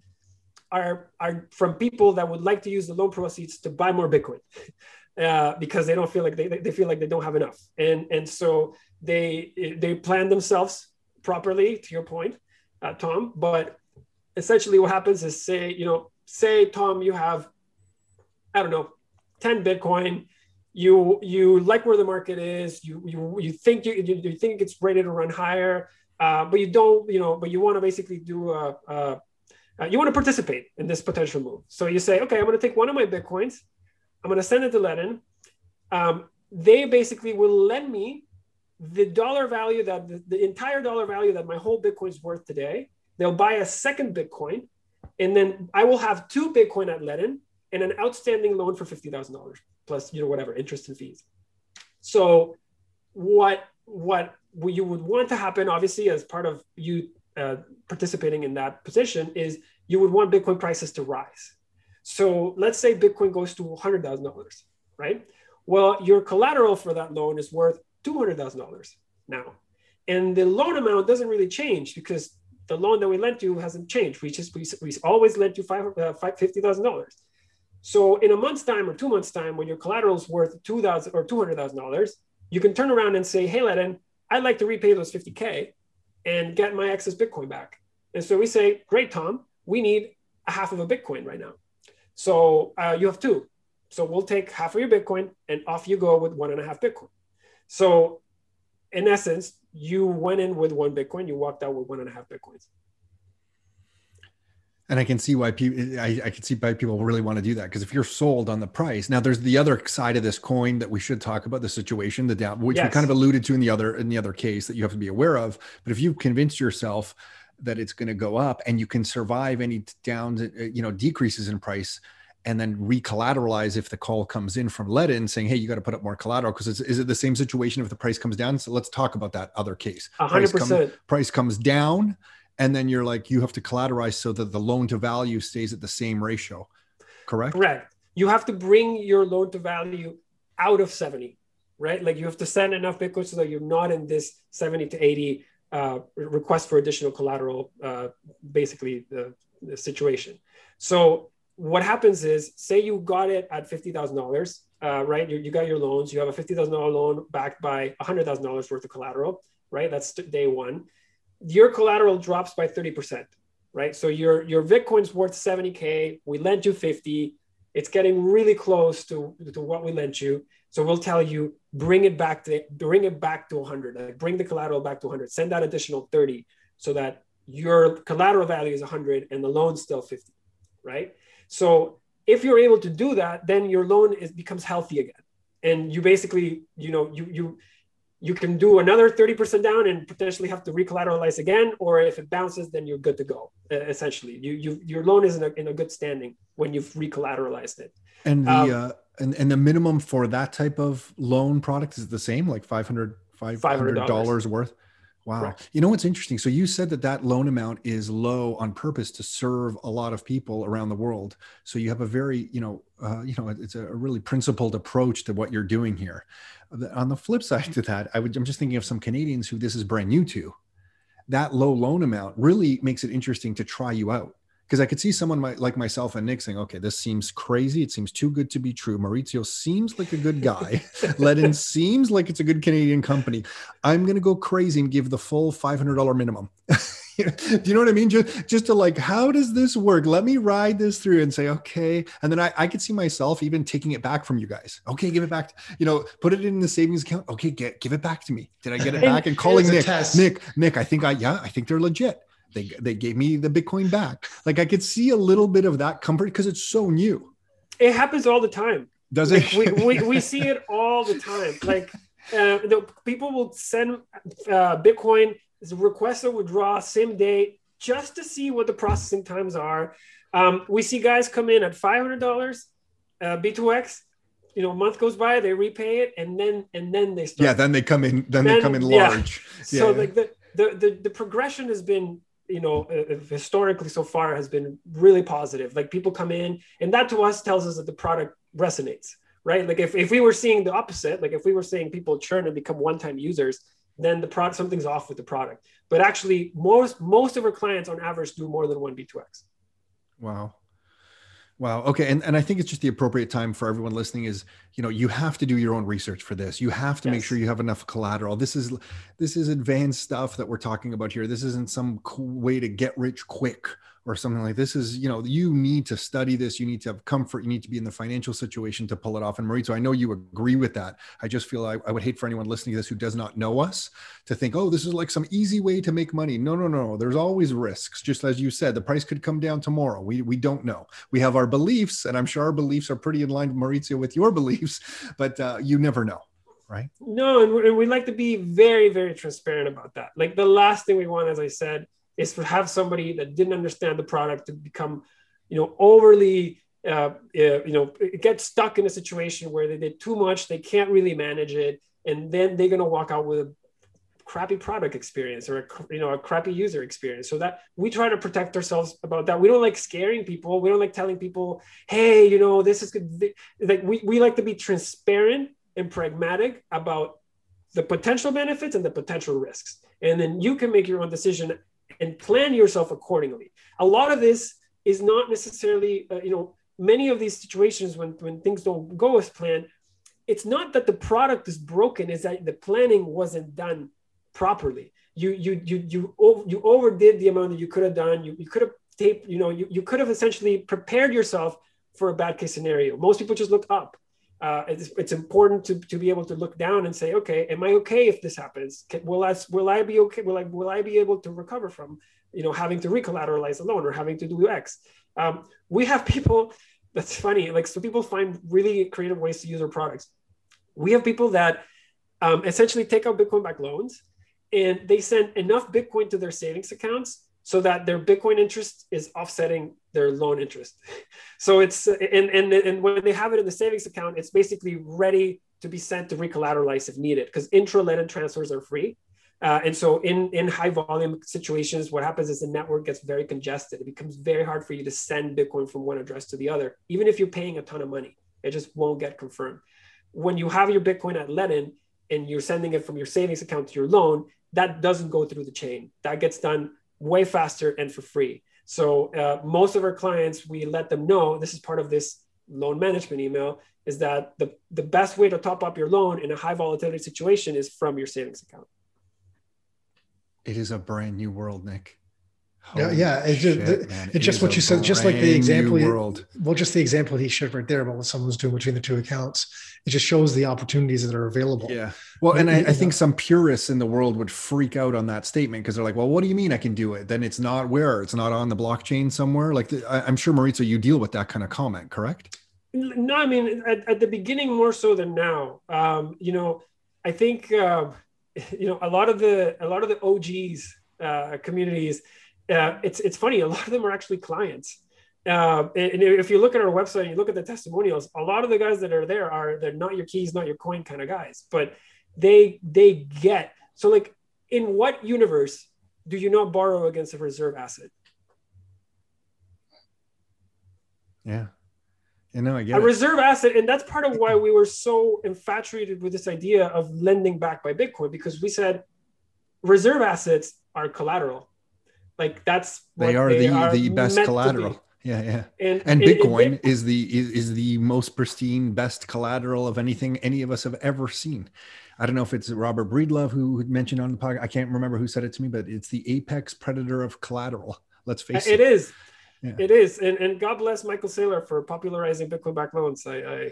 are, are from people that would like to use the loan proceeds to buy more Bitcoin. Uh, because they don't feel like they, they feel like they don't have enough, and and so they they plan themselves properly. To your point, uh, Tom. But essentially, what happens is, say, you know, say, Tom, you have, I don't know, ten Bitcoin. You you like where the market is. You you you think you you, think it's ready to run higher, uh, but you don't. You know, but you want to basically do a. a uh, you want to participate in this potential move. So you say, okay, I'm going to take one of my Bitcoins. I'm going to send it to Ledn. Um, they basically will lend me the dollar value that the, the entire dollar value that my whole Bitcoin's worth today. They'll buy a second Bitcoin, and then I will have two Bitcoin at Ledn and an outstanding loan for fifty thousand dollars plus you know whatever interest and fees. So what what you would want to happen, obviously, as part of you uh, participating in that position, is you would want Bitcoin prices to rise. So let's say Bitcoin goes to hundred thousand dollars, right? Well, your collateral for that loan is worth two hundred thousand dollars now, and the loan amount doesn't really change because the loan that we lent you hasn't changed. We just we, we always lent you five uh, fifty thousand dollars. So in a month's time or two months' time, when your collateral is worth two thousand or two hundred thousand dollars, you can turn around and say, "Hey, Ledn, I'd like to repay those fifty k and get my excess Bitcoin back." And so we say, "Great, Tom, we need a half of a Bitcoin right now. So uh, you have two. So we'll take half of your Bitcoin and off you go with one and a half Bitcoin. So in essence, you went in with one Bitcoin, you walked out with one and a half Bitcoins. And I can see why people, I, I can see why people really want to do that because if you're sold on the price, now there's the other side of this coin that we should talk about the situation, the down, which we kind of alluded to in the other in the other case that you have to be aware of. But if you convince yourself that it's going to go up and you can survive any downs, uh, you know, decreases in price, and then recollateralize if the call comes in from Ledn saying, "Hey, you got to put up more collateral," because it's is it the same situation if the price comes down? So let's talk about that other case. A hundred Price come- percent. price comes down and then you're like you have to collateralize so that the loan to value stays at the same ratio correct Correct. You have to bring your loan to value out of 70, right? Like you have to send enough Bitcoin so that you're not in this 70 to 80 uh, request for additional collateral, uh, basically the, the situation. So what happens is, say you got it at $50,000, uh, right? You, you got your loans, you have a $50,000 loan backed by $100,000 worth of collateral, right? That's day one. Your collateral drops by 30%, right? So your, your Bitcoin's worth 70K, we lent you 50, it's getting really close to, to what we lent you. So we'll tell you, bring it back to bring it back to 100. Like bring the collateral back to 100. Send that additional 30 so that your collateral value is 100 and the loan's still 50, right? So if you're able to do that, then your loan is becomes healthy again, and you basically, you know, you you you can do another 30% down and potentially have to recollateralize again, or if it bounces, then you're good to go. Essentially, you you your loan is in a, in a good standing when you've recollateralized it. and the Um, uh And and the minimum for that type of loan product is the same, like 500 500 dollars worth. Wow. You know what's interesting? So you said that that loan amount is low on purpose to serve a lot of people around the world. So you have a very, you know, uh, you know, it's a really principled approach to what you're doing here. On the flip side to that, I would, I'm just thinking of some Canadians who this is brand new to. That low loan amount really makes it interesting to try you out because I could see someone like myself and Nick saying, okay, this seems crazy. It seems too good to be true. Mauricio seems like a good guy. Ledn seems like it's a good Canadian company. I'm going to go crazy and give the full $500 minimum. Do you know what I mean? Just, just to like, how does this work? Let me ride this through and say, okay. And then I, I could see myself even taking it back from you guys. Okay, give it back. To, you know, put it in the savings account. Okay, get give it back to me. Did I get it back? And calling Nick, Nick, Nick, I think I, yeah, I think they're legit they they gave me the Bitcoin back. Like I could see a little bit of that comfort because it's so new. It happens all the time. Does it? Like we, we, we see it all the time. Like uh, the people will send uh, Bitcoin request a withdraw same day just to see what the processing times are. Um, we see guys come in at five hundred dollars uh, B2X. You know, a month goes by, they repay it, and then and then they start. Yeah, then they come in. Then, then they come in large. Yeah. So like the, the the the progression has been you know uh, uh, historically so far has been really positive. Like people come in and that to us tells us that the product resonates right? Like if, if we were seeing the opposite like if we were seeing people churn and become one-time users then the product something's off with the product. But actually most most of our clients on average do more than one b2x wow Wow. Okay. And, and I think it's just the appropriate time for everyone listening is, you know, you have to do your own research for this. You have to yes. make sure you have enough collateral. This is, this is advanced stuff that we're talking about here. This isn't some cool way to get rich quick or something like this is you know you need to study this. You need to have comfort. You need to be in the financial situation to pull it off. And Mauricio I know you agree with that. I just feel I, I would hate for anyone listening to this who does not know us to think oh this is like some easy way to make money. No no no there's always risks. Just as you said the price could come down tomorrow. We we don't know. We have our beliefs and I'm sure our beliefs are pretty in line Mauricio with your beliefs but uh, you never know right? No and we, like to be very very transparent about that. Like the last thing we want as I said is to have somebody that didn't understand the product to become, you know, overly, uh, uh, you know, get stuck in a situation where they did too much, they can't really manage it, and then they're gonna walk out with a crappy product experience or a you know a crappy user experience. So that we try to protect ourselves about that. We don't like scaring people. We don't like telling people hey you know this is good. Like we, we like to be transparent and pragmatic about the potential benefits and the potential risks. And then you can make your own decision and plan yourself accordingly. A lot of this is not necessarily, uh, you know, many of these situations when, when things don't go as planned, it's not that the product is broken, is that the planning wasn't done properly. You you you you you overdid the amount that you could have done. You, you could have taped, you know, you, you could have essentially prepared yourself for a bad case scenario. Most people just look up uh, it's, it's important to, to be able to look down and say, okay, am I okay if this happens? Can, will I will I be okay? Will I will I be able to recover from you know having to recollateralize a loan or having to do X? Um, we have people. That's funny. Like so, people find really creative ways to use our products. We have people that um, essentially take out Bitcoin back loans and they send enough Bitcoin to their savings accounts so that their Bitcoin interest is offsetting their loan interest. So it's and and and when they have it in the savings account, it's basically ready to be sent to recollateralize if needed because intra-Ledn transfers are free. Uh, and so in in high volume situations, what happens is the network gets very congested. It becomes very hard for you to send Bitcoin from one address to the other, even if you're paying a ton of money. It just won't get confirmed. When you have your Bitcoin at Ledn and you're sending it from your savings account to your loan, that doesn't go through the chain. That gets done way faster and for free. So uh, most of our clients, we let them know this is part of this loan management email is that the, the best way to top up your loan in a high volatility situation is from your savings account. It is a brand new world, Nick. Yeah, yeah. It's just, shit, it's just what you said, just like the example. world. well, just the example he shared right there about what someone's doing between the two accounts. It just shows the opportunities that are available. Yeah. Well, and I, I think some purists in the world would freak out on that statement because they're like, "Well, what do you mean I can do it? Then it's not where? It's not on the blockchain somewhere." Like, the, I, am sure Mauricio, you deal with that kind of comment, correct? No, I mean at, at the beginning more so than now. Um, you know, I think uh, you know a lot of the a lot of the OGs uh, communities uh, it's it's funny. A lot of them are actually clients. uh, and, and if you look at our website, and you look at the testimonials. A lot of the guys that are there are they're not your keys, not your coin kind of guys, but they they get so like in what universe do you not borrow against a reserve asset? Yeah. You know, I get a it. reserve asset, and that's part of why we were so infatuated with this idea of lending back by Bitcoin because we said reserve assets are collateral. Like that's they are the the best collateral. Yeah, yeah. And, and Bitcoin is the is, is the most pristine, best collateral of anything any of us have ever seen. I don't know if it's Robert Breedlove who mentioned on the podcast. I can't remember who said it to me, but it's the apex predator of collateral. Let's face it. It is. Yeah. It is, and, and God bless Michael Saylor for popularizing Bitcoin back loans. I, I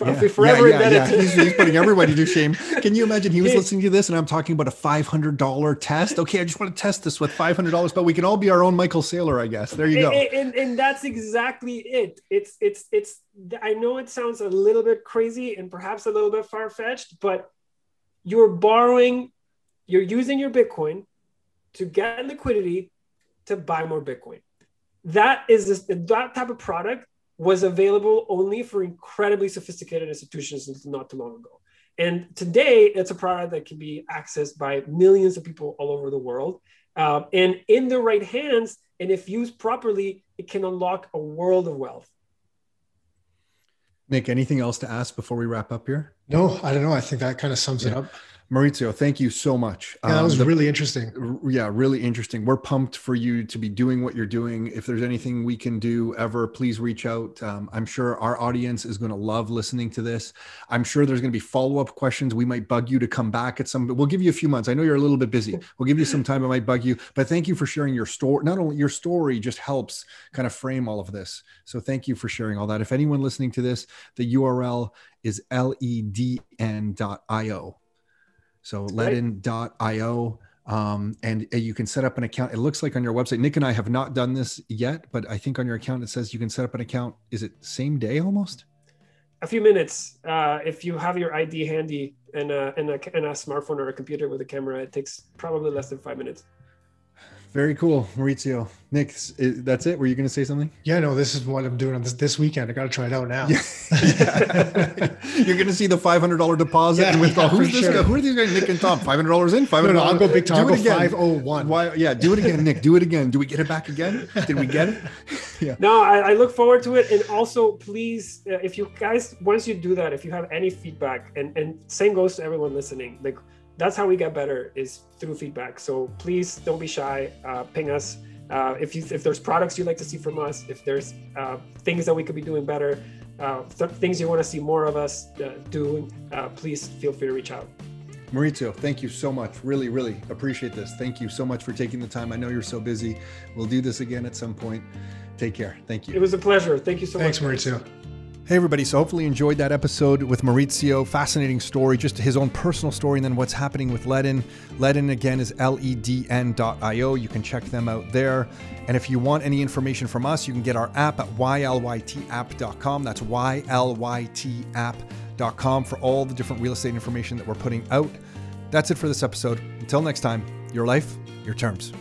I'll be forever yeah, yeah, yeah. He's, he's, putting everybody to shame. Can you imagine? He was listening to this, and I'm talking about a $500 test. Okay, I just want to test this with $500, but we can all be our own Michael Saylor, I guess. There you go. And, and, and that's exactly it. It's it's it's. I know it sounds a little bit crazy and perhaps a little bit far fetched, but you're borrowing, you're using your Bitcoin to get liquidity to buy more Bitcoin that is this, that type of product was available only for incredibly sophisticated institutions not too long ago. And today, it's a product that can be accessed by millions of people all over the world. Um, and in the right hands, and if used properly, it can unlock a world of wealth. Nick, anything else to ask before we wrap up here? No, I don't know. I think that kind of sums yeah. it up. Mauricio, thank you so much. Yeah, that was um, the, really interesting. Yeah, really interesting. We're pumped for you to be doing what you're doing. If there's anything we can do ever, please reach out. Um, I'm sure our audience is going to love listening to this. I'm sure there's going to be follow up questions. We might bug you to come back at some. But we'll give you a few months. I know you're a little bit busy. We'll give you some time. I might bug you, but thank you for sharing your story. Not only your story just helps kind of frame all of this. So thank you for sharing all that. If anyone listening to this, the URL is ledn.io so ledn.io. Um, and uh, you can set up an account. It looks like on your website, Nick and I have not done this yet, but I think on your account it says you can set up an account. Is it same day almost? A few minutes. Uh, if you have your ID handy and a, and, a, and a smartphone or a computer with a camera, it takes probably less than five minutes. Very cool, Mauricio. Nick, that's it. Were you going to say something? Yeah, no. This is what I'm doing on this this weekend. I got to try it out now. Yeah. You're going to see the five hundred dollar deposit yeah, and withdraw. Yeah, Who's this sure. guy? Who are these guys? Nick and Tom. Five hundred dollars in. Five hundred. No, no, I'll go big Tom. Do it again. Five oh one. Why? Yeah, do it again, Nick. Do it again. Do we get it back again? Did we get it? Yeah. No, I, I look forward to it, and also please, uh, if you guys once you do that, if you have any feedback, and and same goes to everyone listening, like that's how we get better is through feedback. So please don't be shy. Uh, ping us. Uh, if you if there's products you'd like to see from us, if there's uh, things that we could be doing better, uh, th- things you want to see more of us uh, doing, uh, please feel free to reach out. Mauricio, thank you so much. Really, really appreciate this. Thank you so much for taking the time. I know you're so busy. We'll do this again at some point. Take care. Thank you. It was a pleasure. Thank you so Thanks, much. Thanks, Mauricio. Hey, everybody. So, hopefully, you enjoyed that episode with Mauricio. Fascinating story, just his own personal story, and then what's happening with Ledn. Ledn, again, is ledn.io. You can check them out there. And if you want any information from us, you can get our app at ylytapp.com. That's ylytapp.com for all the different real estate information that we're putting out. That's it for this episode. Until next time, your life, your terms.